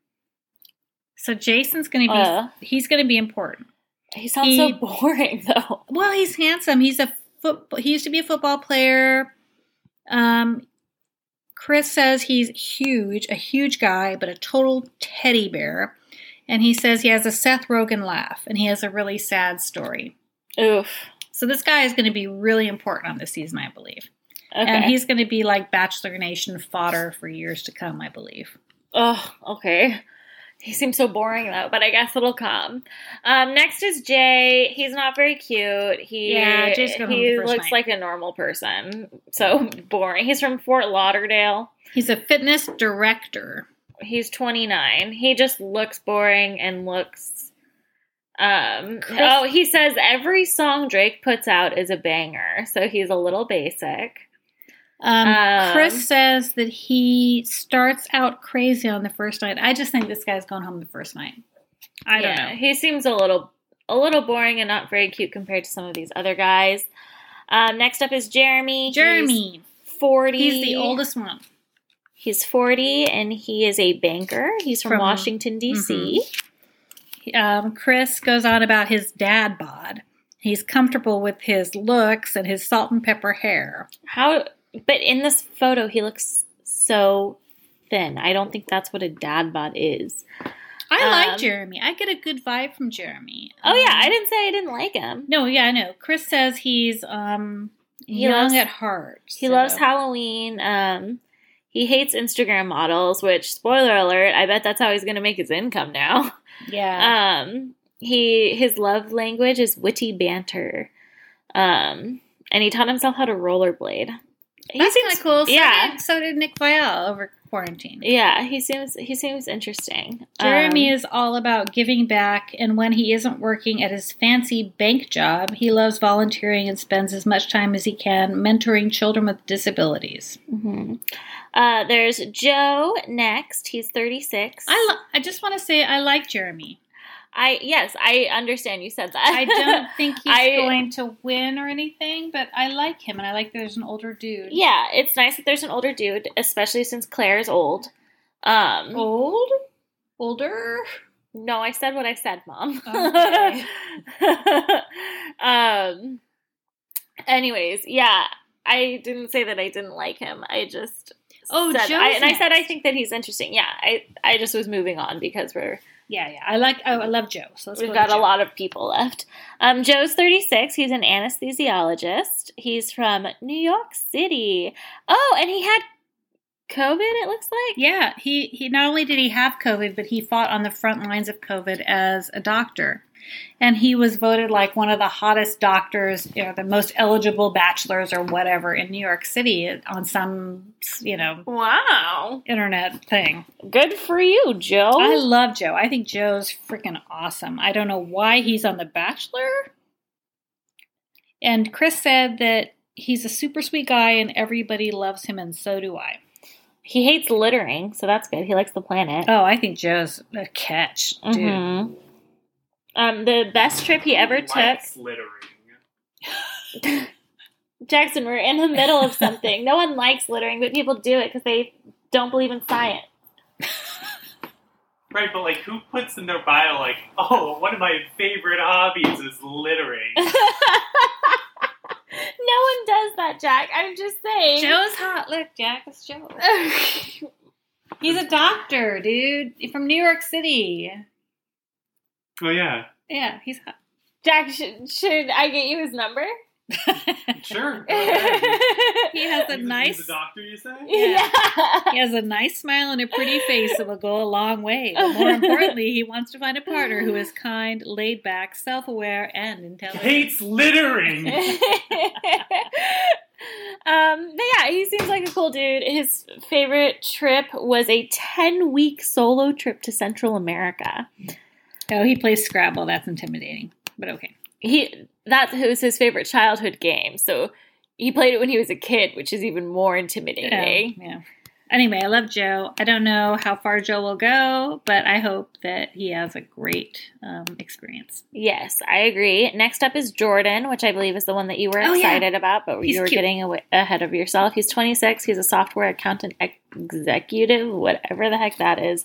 Speaker 2: So Jason's going to be,
Speaker 1: Uh.
Speaker 2: he's going to be important.
Speaker 1: He sounds
Speaker 2: He-
Speaker 1: so boring <laughs> though.
Speaker 2: Well, he's handsome. He's a foot. He used to be a football player. Um, Chris says he's huge, a huge guy, but a total teddy bear. And he says he has a Seth Rogen laugh, and he has a really sad story.
Speaker 1: Oof.
Speaker 2: So this guy is going to be really important on this season, I believe.
Speaker 1: Okay.
Speaker 2: And he's going to be like Bachelor Nation fodder for years to come, I believe.
Speaker 1: Oh, okay. He seems so boring though, but I guess it'll come. Um, next is Jay. He's not very cute. He
Speaker 2: Yeah, Jay's
Speaker 1: he looks
Speaker 2: night.
Speaker 1: like a normal person. So boring. He's from Fort Lauderdale.
Speaker 2: He's a fitness director.
Speaker 1: He's 29. He just looks boring and looks um
Speaker 2: Chris-
Speaker 1: oh, he says every song Drake puts out is a banger. So he's a little basic.
Speaker 2: Um,
Speaker 1: Um,
Speaker 2: Chris says that he starts out crazy on the first night. I just think this guy's going home the first night. I don't know.
Speaker 1: He seems a little a little boring and not very cute compared to some of these other guys. Um, next up is Jeremy. He's
Speaker 2: Jeremy,
Speaker 1: 40.
Speaker 2: he's the oldest one.
Speaker 1: He's 40 and he is a banker. He's from,
Speaker 2: From- mm-hmm.
Speaker 1: Washington, D.C.
Speaker 2: Um, Chris goes on about his dad bod. He's comfortable with his looks and his salt and pepper hair.
Speaker 1: How, but in this photo, he looks so thin. I don't think that's what a dad bod is.
Speaker 2: I like
Speaker 1: Um,
Speaker 2: Jeremy. I get a good vibe from Jeremy.
Speaker 1: Oh, yeah.
Speaker 2: Um,
Speaker 1: I didn't say I didn't like him.
Speaker 2: No, yeah, I know. Chris says he's um
Speaker 1: He
Speaker 2: young
Speaker 1: loves-
Speaker 2: at heart.
Speaker 1: He
Speaker 2: so-
Speaker 1: loves Halloween. Um, he hates Instagram models, which, spoiler alert, I bet that's how he's going to make his income now. <laughs>
Speaker 2: Yeah.
Speaker 1: Um, he his love language is witty banter. Um, and he taught himself how to rollerblade. He
Speaker 2: That's kind
Speaker 1: seems
Speaker 2: of cool. So
Speaker 1: yeah.
Speaker 2: Did, so did Nick Viall over quarantine.
Speaker 1: Yeah, he seems he seems interesting.
Speaker 2: Jeremy
Speaker 1: Um,
Speaker 2: is all about giving back, and when he isn't working at his fancy bank job, he loves volunteering and spends as much time as he can mentoring children with disabilities.
Speaker 1: mhm. Uh, there's Joe next. He's 36.
Speaker 2: I lo- I just want to say I like Jeremy.
Speaker 1: I yes, I understand you said that.
Speaker 2: I don't <laughs> think he's
Speaker 1: I-
Speaker 2: going to win or anything, but I like him, and I like that there's an older dude.
Speaker 1: yeah, it's nice that there's an older dude, especially since Claire's old. Um,
Speaker 2: Old? Older?
Speaker 1: No, I said what I said, Mom.
Speaker 2: Okay. <laughs>
Speaker 1: um. Anyways, yeah, I didn't say that I didn't like him. I just
Speaker 2: Oh,
Speaker 1: I, and I said I think that he's interesting. Yeah, I I just was moving on because we're
Speaker 2: Yeah, yeah. I like. Oh, I love Joe. So let's
Speaker 1: we've
Speaker 2: go
Speaker 1: got a lot of people left. Um, Joe's thirty six. He's an anesthesiologist. He's from New York City. Oh, and he had COVID. It looks like.
Speaker 2: Yeah, he he not only did he have COVID, but he fought on the front lines of COVID as a doctor. And he was voted like one of the hottest doctors, you know, the most eligible bachelors or whatever in New York City on some, you know,
Speaker 1: Wow.
Speaker 2: internet thing.
Speaker 1: Good for you, Joe.
Speaker 2: I love Joe. I think Joe's freaking awesome. I don't know why he's on The Bachelor. And Chris said that he's a super sweet guy and everybody loves him, and so do I.
Speaker 1: He hates littering, so that's good. He likes the planet.
Speaker 2: Oh, I think Joe's a catch, dude.
Speaker 1: Mhm. Um, the best trip he ever took.
Speaker 3: Littering. <laughs>
Speaker 1: Jackson, we're in the middle of something. no one likes littering, but people do it because they don't believe in science.
Speaker 3: Right, but like, who puts in their bio like, "Oh, one of my favorite hobbies is littering"? <laughs>
Speaker 1: no one does that, Jack. I'm just saying.
Speaker 2: Joe's hot. Look, Jack, it's Joe. <laughs> He's a doctor, dude, from New York City.
Speaker 3: Oh yeah,
Speaker 2: Yeah, he's hot.
Speaker 1: Jack, should, should I get you his number? <laughs>
Speaker 3: sure. <laughs>
Speaker 2: he has a
Speaker 3: He's
Speaker 2: nice,
Speaker 3: He's a doctor, you say?
Speaker 1: yeah. <laughs>
Speaker 2: he has a nice smile and a pretty face that will go a long way. But more importantly, he wants to find a partner who is kind, laid back, self-aware, and intelligent.
Speaker 3: Hates littering.
Speaker 1: um, but yeah, he seems like a cool dude. His favorite trip was a 10 week solo trip to Central America.
Speaker 2: Oh, he plays Scrabble. That's intimidating, but okay.
Speaker 1: he that was his favorite childhood game. So he played it when he was a kid, which is even more oh, intimidating.
Speaker 2: Yeah. Anyway, I love Joe. I don't know how far Joe will go, but I hope that he has a great um, experience.
Speaker 1: Yes, I agree. Next up is Jordan, which I believe is the one that you were
Speaker 2: Oh, yeah.
Speaker 1: excited about, but
Speaker 2: He's
Speaker 1: you were
Speaker 2: cute.
Speaker 1: getting awa ahead of yourself. He's 26. He's a software accountant ex- executive, whatever the heck that is.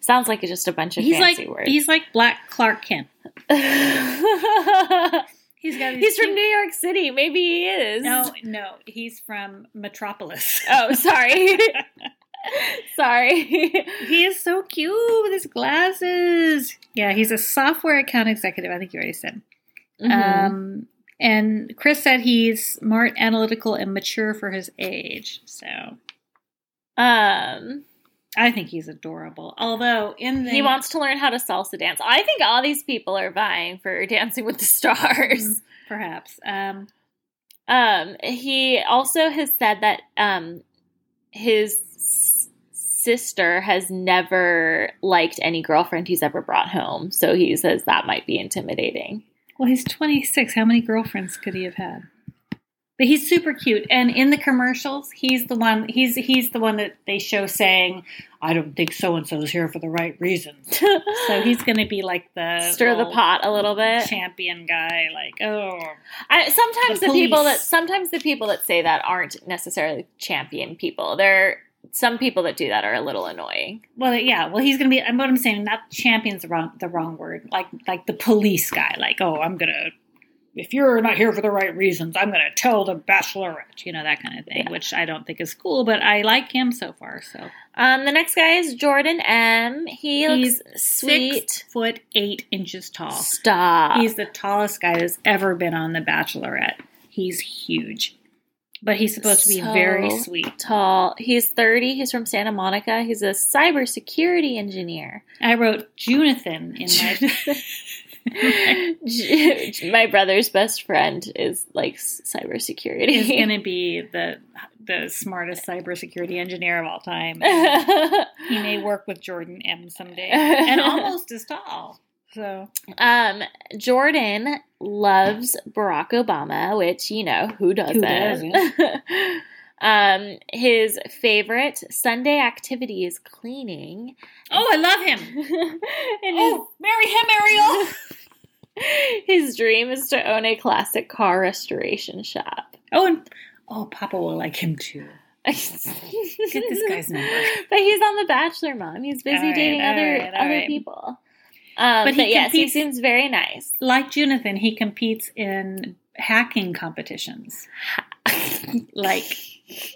Speaker 1: Sounds like it's just a bunch of
Speaker 2: He's like
Speaker 1: fancy words.
Speaker 2: he's like Black Clark Kent. <laughs> He's got
Speaker 1: He's from New York City. Maybe he is.
Speaker 2: No, no, he's from Metropolis. <laughs>
Speaker 1: Oh, sorry. <laughs> sorry.
Speaker 2: He is so cute with his glasses. Yeah, he's a software account executive. I think you already said.
Speaker 1: Mhm.
Speaker 2: Um, and Chris said he's smart, analytical, and mature for his age. So
Speaker 1: um,
Speaker 2: I think he's adorable. Although in the
Speaker 1: he wants to learn how to salsa dance. I think all these people are vying for <laughs> Dancing with the Stars.
Speaker 2: perhaps. Um,
Speaker 1: Um, he also has said that um, his s- sister has never liked any girlfriend he's ever brought home. So he says that might be intimidating.
Speaker 2: well, he's 26. How many girlfriends could he have had? But he's super cute, and in the commercials, he's the one. He's he's the one that they show saying, "I don't think so and so is here for the right reasons." <laughs> So he's going to be like the
Speaker 1: Stir the pot a little bit.
Speaker 2: champion guy. Like, oh,
Speaker 1: I, sometimes
Speaker 2: The
Speaker 1: the, people that sometimes the people that say that aren't necessarily champion people. They're some people that do that are a little annoying.
Speaker 2: well, yeah. Well, he's going to be. What I'm saying, not champion's the wrong the wrong word. Like like the police guy. Like, oh, I'm gonna. If you're not here for the right reasons, I'm going to tell the bachelorette, you know, that kind of thing,
Speaker 1: Yeah.
Speaker 2: which I don't think is cool, but I like him so far. So
Speaker 1: Um, the next guy is Jordan M. He
Speaker 2: He's
Speaker 1: looks sweet.
Speaker 2: six foot eight inches tall.
Speaker 1: Stop.
Speaker 2: He's the tallest guy that's ever been on The Bachelorette. He's huge, but he's supposed to be very sweet.
Speaker 1: tall. He's 30. He's from Santa Monica. He's a cybersecurity engineer.
Speaker 2: I wrote Jonathan in my. <laughs> <laughs>
Speaker 1: My brother's best friend is like cybersecurity.
Speaker 2: going <laughs> to be the the smartest cybersecurity engineer of all time. He may <laughs> work with Jordan M someday, <laughs> and almost as tall. So
Speaker 1: um, Jordan loves Barack Obama, which you know who doesn't.
Speaker 2: doesn't?
Speaker 1: Um, his favorite Sunday activity is cleaning.
Speaker 2: Oh, I love him. <laughs> Oh, marry him, Ariel.
Speaker 1: his, <laughs> his dream is to own a classic car restoration shop.
Speaker 2: Oh, and oh, Papa will like him too. <laughs>
Speaker 1: Get
Speaker 2: this guy's number.
Speaker 1: But he's on The Bachelor, mom. He's busy
Speaker 2: right,
Speaker 1: dating other
Speaker 2: right,
Speaker 1: other
Speaker 2: right.
Speaker 1: people. Um,
Speaker 2: But
Speaker 1: but,
Speaker 2: he
Speaker 1: yes, he seems very nice.
Speaker 2: Like Jonathan, he competes in hacking competitions, like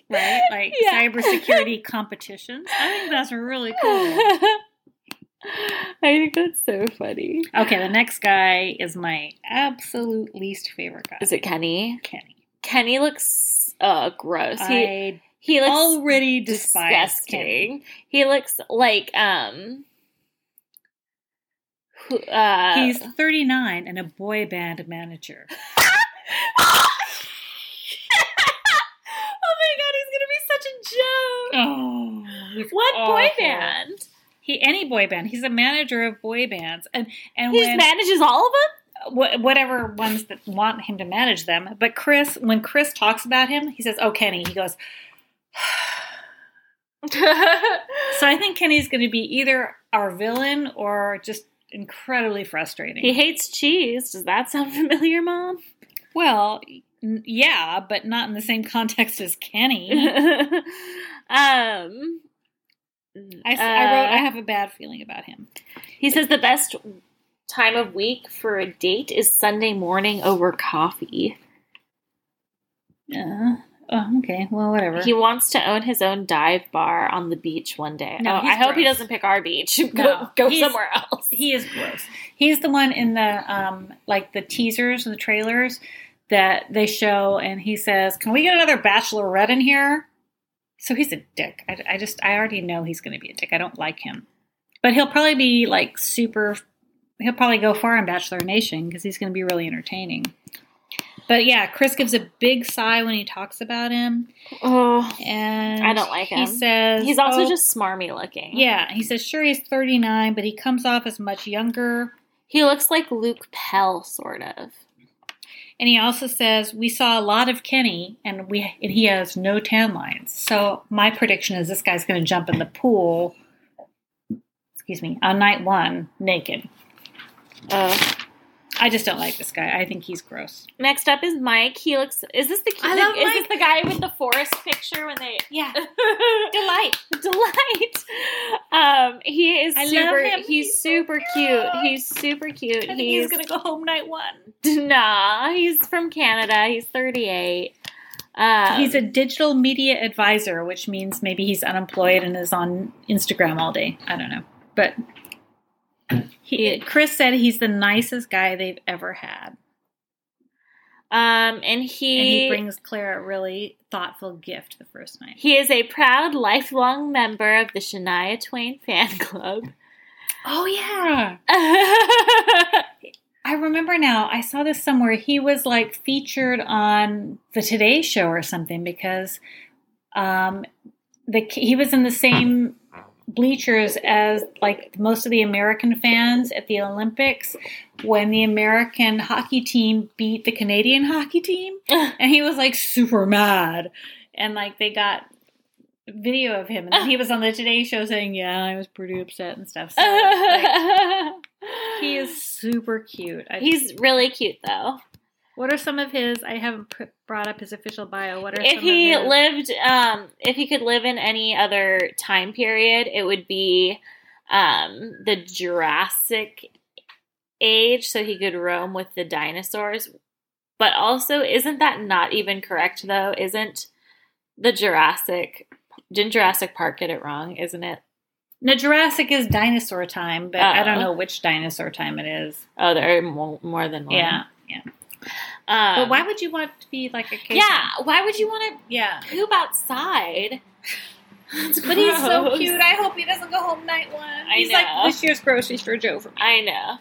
Speaker 2: right, like <laughs>
Speaker 1: Yeah.
Speaker 2: cybersecurity competitions. I think that's really cool. <laughs>
Speaker 1: I think that's so funny.
Speaker 2: Okay, the next guy is my absolute least favorite guy.
Speaker 1: Is it Kenny?
Speaker 2: Kenny?
Speaker 1: Kenny looks uh gross. He
Speaker 2: I
Speaker 1: he looks
Speaker 2: already
Speaker 1: disgusting. He looks like um uh
Speaker 2: He's 39 and a boy band manager. <laughs>
Speaker 1: oh my god, he's gonna be such a joke.
Speaker 2: Oh,
Speaker 1: What boy band?
Speaker 2: He any boy band. He's a manager of boy bands, and and
Speaker 1: He
Speaker 2: when
Speaker 1: manages all of
Speaker 2: wh- whatever ones that want him to manage them. But Chris, when Chris talks about him, he says, "Oh, Kenny." He goes. <laughs> So I think Kenny's going to be either our villain or just incredibly frustrating.
Speaker 1: he hates cheese. Does that sound <laughs> familiar, Mom?
Speaker 2: well, yeah, but not in the same <laughs> context as Kenny. <laughs>
Speaker 1: um,
Speaker 2: I, s- I wrote, I
Speaker 1: uh,
Speaker 2: have a bad feeling about him.
Speaker 1: He says the best time of week for a date is Sunday morning over coffee.
Speaker 2: Yeah. Oh, okay. Well, whatever.
Speaker 1: He wants to own his own dive bar on the beach one day.
Speaker 2: No,
Speaker 1: oh, I hope he doesn't pick our beach. <laughs> Go,
Speaker 2: No,
Speaker 1: go somewhere else.
Speaker 2: He is gross. He's the one in the um like the teasers and the trailers that they show, and he says, "Can we get another bachelorette in here?" So he's a dick. I, I just I already know he's going to be a dick. I don't like him, but he'll probably be like super. He'll probably go far in Bachelor Nation because he's going to be really entertaining. But yeah, Chris gives a big sigh when he talks about him,
Speaker 1: oh,
Speaker 2: and
Speaker 1: I don't like him.
Speaker 2: He says
Speaker 1: he's also
Speaker 2: "Oh,
Speaker 1: just smarmy looking.
Speaker 2: yeah. He says sure he's thirty nine, but he comes off as much younger.
Speaker 1: he looks like Luke Pell, sort of.
Speaker 2: And he also says we saw a lot of Kenny, and we and he has no tan lines. So my prediction is this guy's going to jump in the pool. Excuse me, on night one naked.
Speaker 1: Uh,
Speaker 2: I just don't like this guy. I think he's gross.
Speaker 1: next up is Mike. He looks. Is this the?
Speaker 2: I
Speaker 1: the-
Speaker 2: love
Speaker 1: is
Speaker 2: Mike.
Speaker 1: this the guy with the forest picture when they?
Speaker 2: Yeah, <laughs>
Speaker 1: Delight, delight. Um, he is
Speaker 2: I love
Speaker 1: super.
Speaker 2: him.
Speaker 1: He's,
Speaker 2: He's so
Speaker 1: super cute.
Speaker 2: cute.
Speaker 1: He's super cute.
Speaker 2: I think
Speaker 1: he's,
Speaker 2: he's, gonna go home night one. <laughs>
Speaker 1: nah. He's from Canada. He's thirty eight. Um,
Speaker 2: he's a digital media advisor, which means maybe he's unemployed and is on Instagram all day. I don't know, but <clears throat> he, Chris said he's the nicest guy they've ever had,
Speaker 1: um, and he
Speaker 2: and
Speaker 1: he
Speaker 2: brings Claire a really thoughtful gift the first night.
Speaker 1: he is a proud lifelong member of the Shania Twain fan club.
Speaker 2: Oh yeah, <laughs> I remember now. I saw this somewhere. He was like featured on the Today Show or something because um, the he was in the same bleachers as like most of the American fans at the Olympics when the American hockey team beat the Canadian hockey team, and he was like super mad, and like they got video of him and he was on the Today Show saying, "Yeah, I was pretty upset and stuff." So like, <laughs> he is super cute. I
Speaker 1: He's really cute though.
Speaker 2: What are some of his? I haven't pr- brought up his official bio. What are
Speaker 1: If
Speaker 2: some
Speaker 1: he
Speaker 2: of his?
Speaker 1: lived, um, if he could live in any other time period, it would be um, the Jurassic age, so he could roam with the dinosaurs. But also, isn't that not even correct though? Isn't the Jurassic? Didn't Jurassic Park get it wrong? Isn't it?
Speaker 2: No, Jurassic is dinosaur time, but I don't know which dinosaur time it is.
Speaker 1: Oh, there are more, more than one.
Speaker 2: Yeah, yeah.
Speaker 1: Um,
Speaker 2: but why would you want to be like a caveman?
Speaker 1: Yeah, why would you want to yeah. poop outside?
Speaker 2: But he's so cute. I hope he doesn't go home night one.
Speaker 1: I
Speaker 2: he's
Speaker 1: know.
Speaker 2: like this year's grocery store Joe for me.
Speaker 1: I know.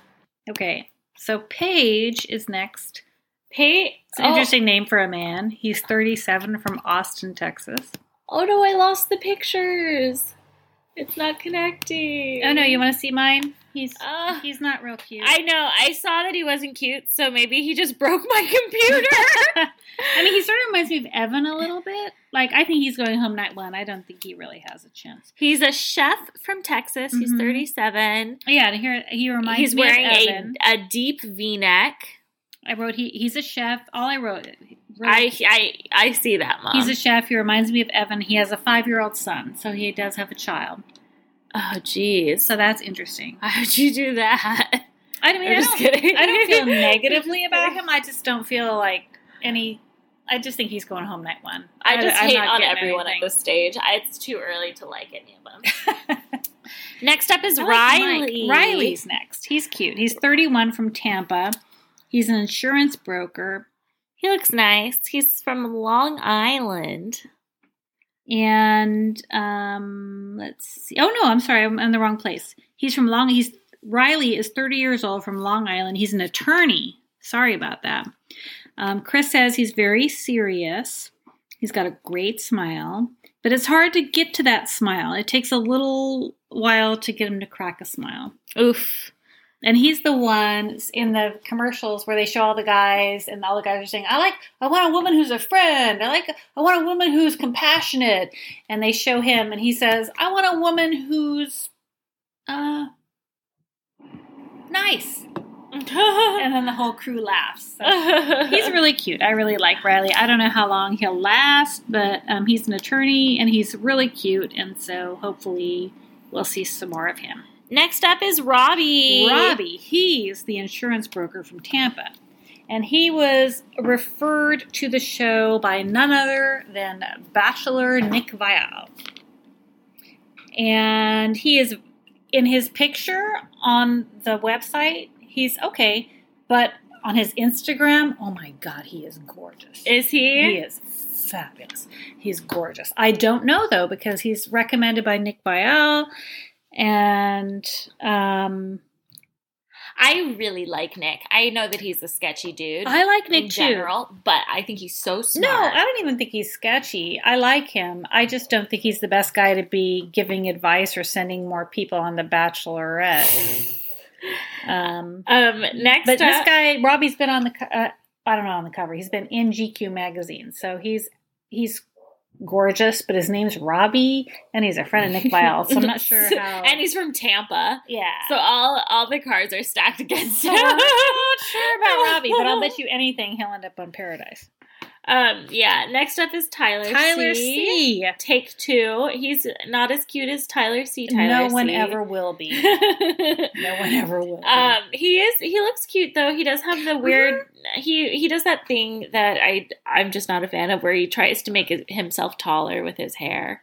Speaker 2: Okay, so Paige is next.
Speaker 1: Pay.
Speaker 2: It's an
Speaker 1: oh,
Speaker 2: interesting name for a man. He's 37 from Austin, Texas.
Speaker 1: oh no, I lost the pictures. It's not connecting.
Speaker 2: Oh no, you want to see mine? He's
Speaker 1: Uh,
Speaker 2: he's not real cute.
Speaker 1: I know. I saw that he wasn't cute, so maybe he just <laughs> broke my computer. <laughs>
Speaker 2: I mean, he sort of reminds me of Evan a little bit. Like, I think he's going home night one. I don't think he really has a chance.
Speaker 1: He's a chef from Texas. He's
Speaker 2: Mhm.
Speaker 1: 37.
Speaker 2: Yeah, and here he reminds
Speaker 1: He's
Speaker 2: me
Speaker 1: wearing
Speaker 2: of
Speaker 1: a,
Speaker 2: Evan.
Speaker 1: a deep V-neck.
Speaker 2: I wrote he he's a chef. All I wrote, wrote
Speaker 1: I, I I see that, mom.
Speaker 2: he's a chef. He reminds me of Evan. He has a five year old son, so he does have a child.
Speaker 1: Oh, geez.
Speaker 2: So that's interesting.
Speaker 1: How'd you do that?
Speaker 2: I mean,
Speaker 1: I'm
Speaker 2: I
Speaker 1: just
Speaker 2: don't,
Speaker 1: kidding.
Speaker 2: I don't feel <laughs> negatively about him. I just don't feel like any. I just think he's going home night one.
Speaker 1: I just
Speaker 2: I'm
Speaker 1: hate on everyone
Speaker 2: anything.
Speaker 1: at this stage. I, it's too early to like any of them. <laughs> Next up is
Speaker 2: I like
Speaker 1: Riley.
Speaker 2: Riley's next. He's cute. He's 31 from Tampa. He's an insurance broker.
Speaker 1: He looks nice. He's from Long Island.
Speaker 2: And um, let's see. Oh no, I'm sorry, I'm in the wrong place. He's from Long. He's Riley is 30 years old from Long Island. He's an attorney. Sorry about that. Um, Chris says he's very serious. He's got a great smile, but it's hard to get to that smile. It takes a little while to get him to crack a smile.
Speaker 1: Oof.
Speaker 2: And he's the one in the commercials where they show all the guys, and all the guys are saying, "I like, I want a woman who's a friend. I like, I want a woman who's compassionate." And they show him, and he says, "I want a woman who's, uh, nice." <laughs> And then the whole crew laughs. So he's really cute. I really like Riley. I don't know how long he'll last, but um, he's an attorney, and he's really cute, and so hopefully we'll see some more of him.
Speaker 1: Next up is Robbie.
Speaker 2: Robbie, he's the insurance broker from Tampa. And he was referred to the show by none other than Bachelor Nick Viall. And he is in his picture on the website, he's okay, but on his Instagram, oh my god, he is gorgeous.
Speaker 1: Is he?
Speaker 2: He is fabulous. He's gorgeous. I don't know though because he's recommended by Nick Viall, and um,
Speaker 1: I really like Nick. I know that he's a sketchy dude.
Speaker 2: I like
Speaker 1: in
Speaker 2: Nick too.
Speaker 1: general, but I think he's so smart. No.
Speaker 2: I don't even think he's sketchy. I like him. I just don't think he's the best guy to be giving advice or sending more people on the Bachelorette. <laughs> Um,
Speaker 1: um, next
Speaker 2: but
Speaker 1: up,
Speaker 2: this guy, Robbie's been on the uh, I don't know on the cover. He's been in GQ magazine, so he's he's gorgeous, but his name's Robbie, and he's a friend of Nick Viall. So I'm <laughs> not sure how.
Speaker 1: and he's from Tampa.
Speaker 2: yeah.
Speaker 1: So all all the cards are stacked against <laughs> him.
Speaker 2: I'm not sure about Robbie, but I'll <laughs> bet you anything he'll end up on Paradise.
Speaker 1: Um, yeah. Next up is Tyler.
Speaker 2: Tyler
Speaker 1: C.
Speaker 2: C.
Speaker 1: Take two. He's not as cute as Tyler C. Tyler
Speaker 2: no one
Speaker 1: C.
Speaker 2: ever will be. <laughs> No one ever will. Be.
Speaker 1: Um, he is. He looks cute though. He does have the weird. He he does that thing that I I'm just not a fan of, where he tries to make himself taller with his hair.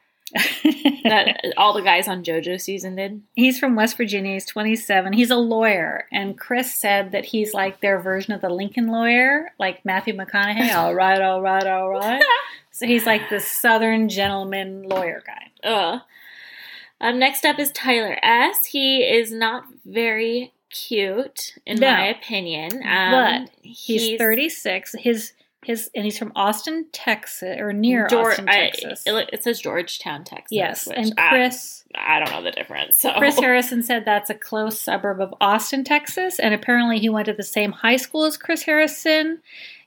Speaker 1: That all the guys on JoJo season did.
Speaker 2: he's from West Virginia. He's 27. He's a lawyer, and Chris said that he's like their version of the Lincoln lawyer, like Matthew McConaughey. <laughs> all right, all right, all right. <laughs> So he's like the Southern gentleman lawyer guy.
Speaker 1: Ugh. Um, next up is Tyler S. He is not very cute, in
Speaker 2: No.
Speaker 1: my opinion. Um,
Speaker 2: But He's, 36. His his and he's from Austin, Texas, or near
Speaker 1: Geor-
Speaker 2: Austin, Texas.
Speaker 1: it, it says Georgetown, Texas.
Speaker 2: yes,
Speaker 1: which
Speaker 2: and Chris
Speaker 1: I, don't know the difference. So
Speaker 2: Chris <laughs> Harrison said that's a close suburb of Austin, Texas, and apparently he went to the same high school as Chris Harrison.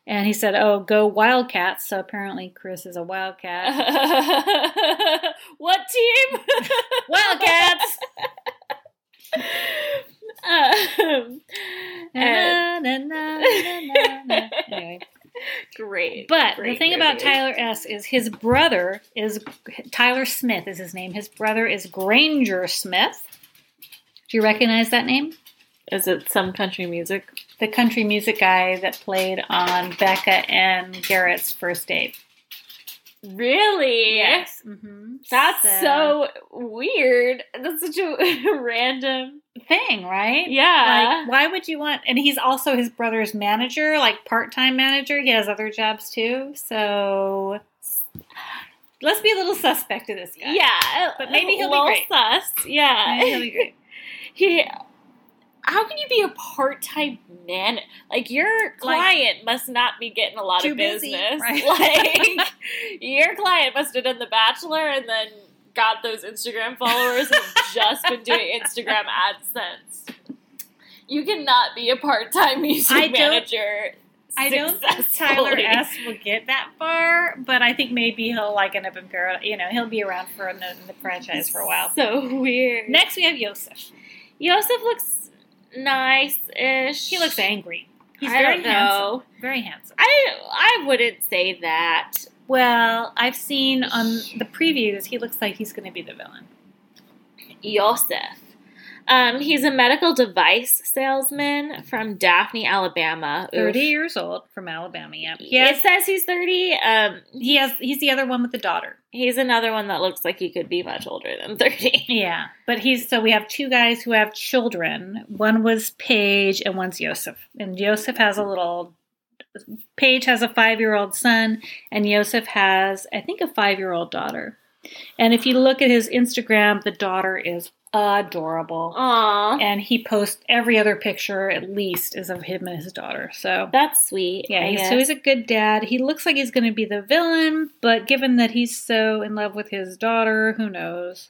Speaker 2: And he said, "Oh, go Wildcats!" So apparently, Chris is a Wildcat. <laughs>
Speaker 1: what team? <laughs>
Speaker 2: Wildcats.
Speaker 1: um, and-
Speaker 2: Na, na, na, na, na, na. Anyway, <laughs>
Speaker 1: great.
Speaker 2: but the
Speaker 1: great
Speaker 2: thing about
Speaker 1: movie.
Speaker 2: Tyler S is his brother is Tyler Smith is his name. His brother is Granger Smith. Do you recognize that name?
Speaker 1: is it some country music?
Speaker 2: The country music guy that played on Becca and Garrett's first date.
Speaker 1: Really?
Speaker 2: Mm-hmm.
Speaker 1: That's so weird. That's such a <laughs> random.
Speaker 2: thing, right?
Speaker 1: Yeah.
Speaker 2: Like, why would you want? And he's also his brother's manager, like part-time manager. He has other jobs too. So let's be a little suspect of this guy.
Speaker 1: yeah.
Speaker 2: But maybe he'll be great.
Speaker 1: sus. Yeah.
Speaker 2: Maybe he'll be great. <laughs>
Speaker 1: he. How can you be a part-time man? Like your client must not be getting a lot of
Speaker 2: busy,
Speaker 1: business.
Speaker 2: right? <laughs> <laughs>
Speaker 1: Like your client must have done The Bachelor and then got those Instagram followers and <laughs> just been doing Instagram AdSense. You cannot be a part-time music
Speaker 2: I
Speaker 1: manager.
Speaker 2: I don't think Tyler. S will get that far, but I think maybe he'll like end up in Paradise. You know, he'll be around for the, the franchise for a while.
Speaker 1: So weird.
Speaker 2: Next, we have Yosef.
Speaker 1: Yosef looks nice-ish.
Speaker 2: He looks angry. He's
Speaker 1: I
Speaker 2: very handsome. Very handsome.
Speaker 1: I I wouldn't say that.
Speaker 2: Well, I've seen on the previews, he looks like he's going to be the villain.
Speaker 1: Yosef. Um, he's a medical device salesman from Daphne, Alabama. Oof.
Speaker 2: 30 years old from Alabama. Yep.
Speaker 1: It says he's 30. Um,
Speaker 2: He has. He's the other one with the daughter.
Speaker 1: He's another one that looks like he could be much older than <laughs> 30.
Speaker 2: Yeah, but he's so we have two guys who have children. One was Paige, and one's Yosef. And Yosef has a little. Paige has a five-year-old son, and Yosef has, I think, a five-year-old daughter. And if you look at his Instagram, the daughter is adorable,
Speaker 1: Aw,
Speaker 2: and he posts every other picture at least is of him and his daughter. So
Speaker 1: that's sweet.
Speaker 2: Yeah, he's, so he's a good dad. He looks like he's going to be the villain, but given that he's so in love with his daughter, who knows?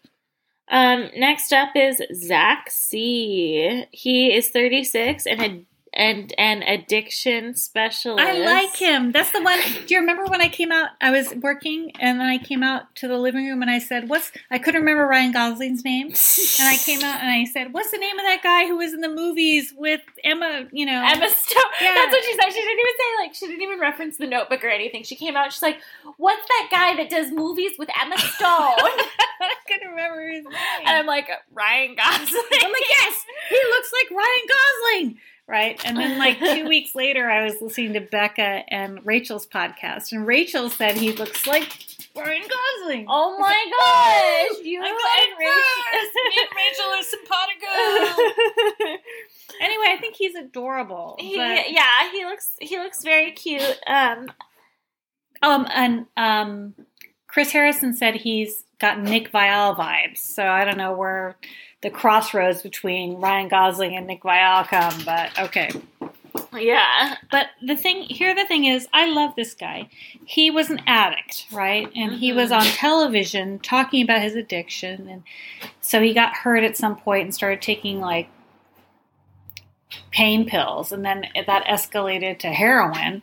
Speaker 1: Um, next up is Zach C. He is 36 and a and an addiction specialist.
Speaker 2: I like him. That's the one. Do you remember when I came out? I was working, and then I came out to the living room, and I said, "What's?" I couldn't remember Ryan Gosling's name, and I came out and I said, "What's the name of that guy who was in the movies with Emma?" You know,
Speaker 1: Emma Stone.
Speaker 2: Yeah.
Speaker 1: That's what she said. She didn't even say like she didn't even reference the notebook or anything. She came out. She's like, "What's that guy that does movies with Emma Stone?" <laughs>
Speaker 2: I couldn't remember his name.
Speaker 1: and I'm like, Ryan Gosling.
Speaker 2: I'm like, yes, he looks like Ryan Gosling. Right. And then, like, two <laughs> weeks later, I was listening to Becca and Rachel's podcast, and Rachel said he looks like Ryan Gosling.
Speaker 1: Oh my gosh! You
Speaker 2: I got
Speaker 1: and
Speaker 2: it first. Me and Rachel are simpatico. <laughs> anyway, I think he's adorable.
Speaker 1: He,
Speaker 2: but-
Speaker 1: yeah, he looks he looks very cute. Um,
Speaker 2: Um, and um, Chris Harrison said he's got Nick Viall vibes. So I don't know where the crossroads between Ryan Gosling and Nick Viall come, but okay.
Speaker 1: yeah,
Speaker 2: But the thing here, the thing is, I love this guy. He was an addict, right? And he was
Speaker 1: Mhm.
Speaker 2: on television talking about his addiction, and so he got hurt at some point and started taking like pain pills, and then that escalated to heroin.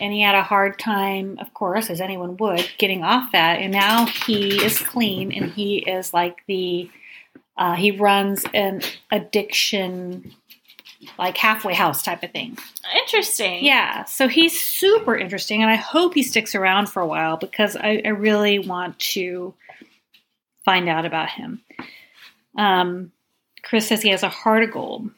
Speaker 2: and he had a hard time, of course, as anyone would, getting off that. And now he is clean, and he is like the uh, he runs an addiction like halfway house type of thing.
Speaker 1: Interesting.
Speaker 2: Yeah, so he's super interesting, and I hope he sticks around for a while because I, I really want to find out about him. Um, Chris says he has a heart of gold.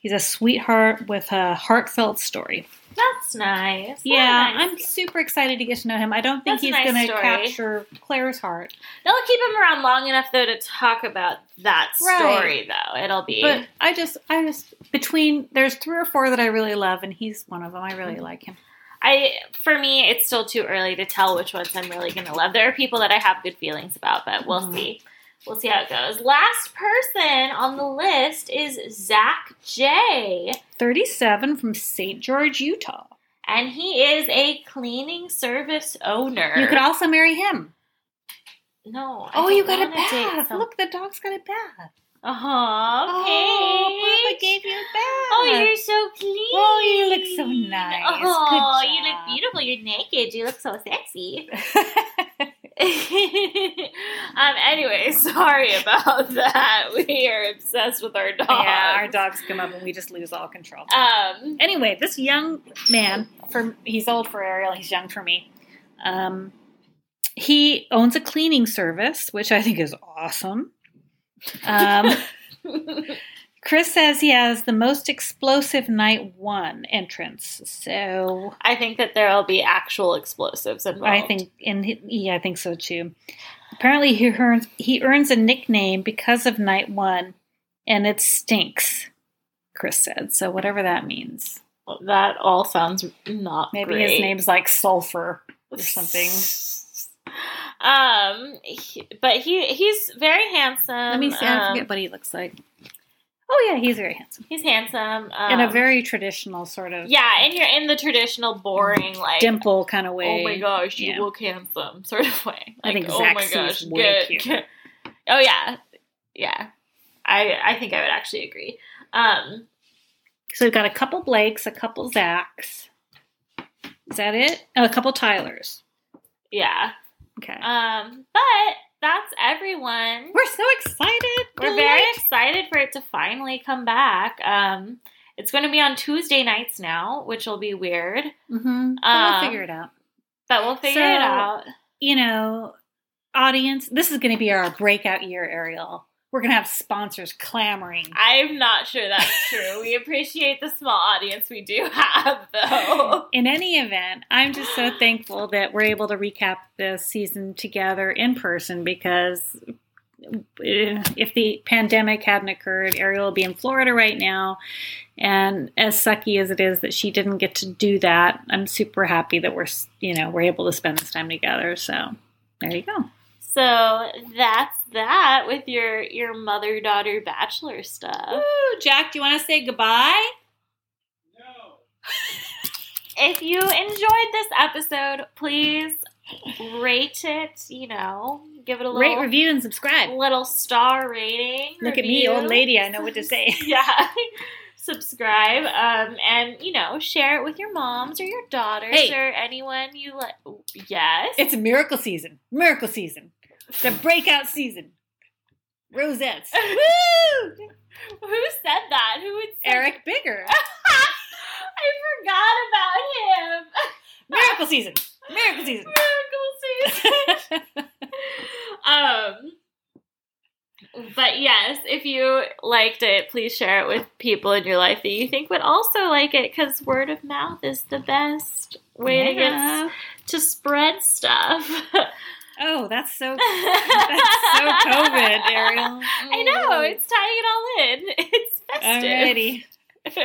Speaker 2: He's a sweetheart with a heartfelt story.
Speaker 1: That's nice.
Speaker 2: Yeah,
Speaker 1: nice.
Speaker 2: I'm super excited to get to know him. I don't think
Speaker 1: That's
Speaker 2: he's
Speaker 1: nice
Speaker 2: going to capture Claire's heart,
Speaker 1: They'll keep him around long enough though to talk about that
Speaker 2: Right.
Speaker 1: story though. It'll be
Speaker 2: but I just, I just between there's three or four that I really love, and he's one of them. I really like him.
Speaker 1: I for me it's still too early to tell which ones I'm really gonna love. There are people that I have good feelings about, but we'll
Speaker 2: Mhm.
Speaker 1: see. We'll see how it goes. Last person on the list is Zach J.
Speaker 2: 37 from St. George, Utah.
Speaker 1: And he is a cleaning service owner.
Speaker 2: You could also marry him.
Speaker 1: No. I
Speaker 2: Oh, you got a bath. Look, the dog's got a bath.
Speaker 1: Uh-huh.
Speaker 2: Oh, Papa gave you a bath.
Speaker 1: Oh, you're so clean.
Speaker 2: Oh, you look so nice.
Speaker 1: Oh, you look beautiful. You're naked. You look so sexy. <laughs> <laughs> um. Anyway, <laughs> sorry about that. <laughs> We are obsessed with our dogs.
Speaker 2: yeah, our dogs come up and we just lose all control.
Speaker 1: Um.
Speaker 2: Anyway, this young man, for he's old for Ariel, he's young for me. Um, he owns a cleaning service, which I think is awesome. Um, Chris says he has the most explosive night one entrance. So
Speaker 1: I think that there will be actual explosives involved.
Speaker 2: I think, and he, yeah, I think so too. Apparently, he earns he earns a nickname because of night one, and it stinks. Chris said so. Whatever that means.
Speaker 1: that all sounds not
Speaker 2: Maybe
Speaker 1: great.
Speaker 2: his name's like sulfur or something.
Speaker 1: Um, he- but he he's very handsome.
Speaker 2: Let me see. I
Speaker 1: Um,
Speaker 2: forget what he looks like. Oh yeah, he's very handsome
Speaker 1: He's handsome. Um,
Speaker 2: in a very traditional sort of
Speaker 1: yeah, and you're in the traditional boring like
Speaker 2: dimple kind of way.
Speaker 1: Oh my gosh, you
Speaker 2: Yeah.
Speaker 1: look handsome <laughs> sort of way.
Speaker 2: I think
Speaker 1: Like, oh
Speaker 2: Zach
Speaker 1: my gosh,
Speaker 2: way
Speaker 1: good.
Speaker 2: cute.
Speaker 1: good. Oh yeah, yeah. I I think I would actually agree. Um,
Speaker 2: So we've got a couple Blakes, a couple Zachs. Is that it? Oh, a couple Tylers.
Speaker 1: yeah.
Speaker 2: Okay.
Speaker 1: Um, but that's everyone.
Speaker 2: We're so excited.
Speaker 1: We're very excited for it to finally come back. Um, it's going to be on Tuesday nights now, which will be weird,
Speaker 2: Mm-hmm. we'll
Speaker 1: Um,
Speaker 2: figure it out.
Speaker 1: but we'll figure
Speaker 2: So-
Speaker 1: it out.
Speaker 2: You know, audience, this is going to be our breakout year, Ariel. We're going to have sponsors clamoring.
Speaker 1: I'm not sure that's true. we appreciate the small audience we do have, though.
Speaker 2: In any event, I'm just so thankful that we're able to recap this season together in person because eh, if the pandemic hadn't occurred, Ariel would be in Florida right now. And as sucky as it is that she didn't get to do that, I'm super happy that we're, you know, we're able to spend this time together. So there you go.
Speaker 1: So that's that with your your mother daughter bachelor stuff.
Speaker 2: Woo, Jack, do you want to say goodbye?
Speaker 3: No.
Speaker 1: If you enjoyed this episode, please rate it. You know, give it a little
Speaker 2: Rate, review, and subscribe.
Speaker 1: little star rating.
Speaker 2: Look at me, old lady. I know what to say. <laughs>
Speaker 1: yeah. Subscribe um, and you know share it with your moms or your daughters
Speaker 2: Hey.
Speaker 1: or anyone you like. Yes,
Speaker 2: It's a miracle season. Miracle season. The breakout season. Rosettes. <laughs>
Speaker 1: Woo! Who said that? Who would say
Speaker 2: Eric Bigger. <laughs>
Speaker 1: I forgot about him. <laughs>
Speaker 2: Miracle season. Miracle season.
Speaker 1: Miracle season. um, but yes, if you liked it, please share it with people in your life that you think would also like it, because word of mouth is the best way to get to spread stuff.
Speaker 2: Oh, that's so <laughs> that's so COVID, Ariel.
Speaker 1: I know it's tying it all in. <laughs> It's festive.
Speaker 2: Alrighty. <laughs>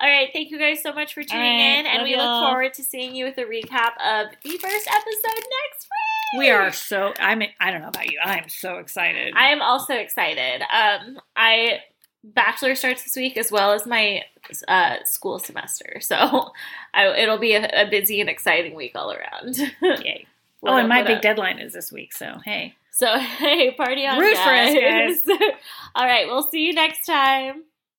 Speaker 1: All right, thank you guys so much for tuning
Speaker 2: right,
Speaker 1: in, and we look
Speaker 2: y'all.
Speaker 1: forward to seeing you with a recap of the first episode next week.
Speaker 2: We are so I'm I don't know about you. I'm so excited.
Speaker 1: I am also excited. Um, I bachelor starts this week as well as my uh, school semester, so I, it'll be a, a busy and exciting week all around.
Speaker 2: Yay.
Speaker 1: Oh, what
Speaker 2: oh,
Speaker 1: up,
Speaker 2: and my big
Speaker 1: up?
Speaker 2: deadline is this week, so hey.
Speaker 1: So <laughs> hey, party on,
Speaker 2: Root for us, <laughs>
Speaker 1: all right, we'll see you next time.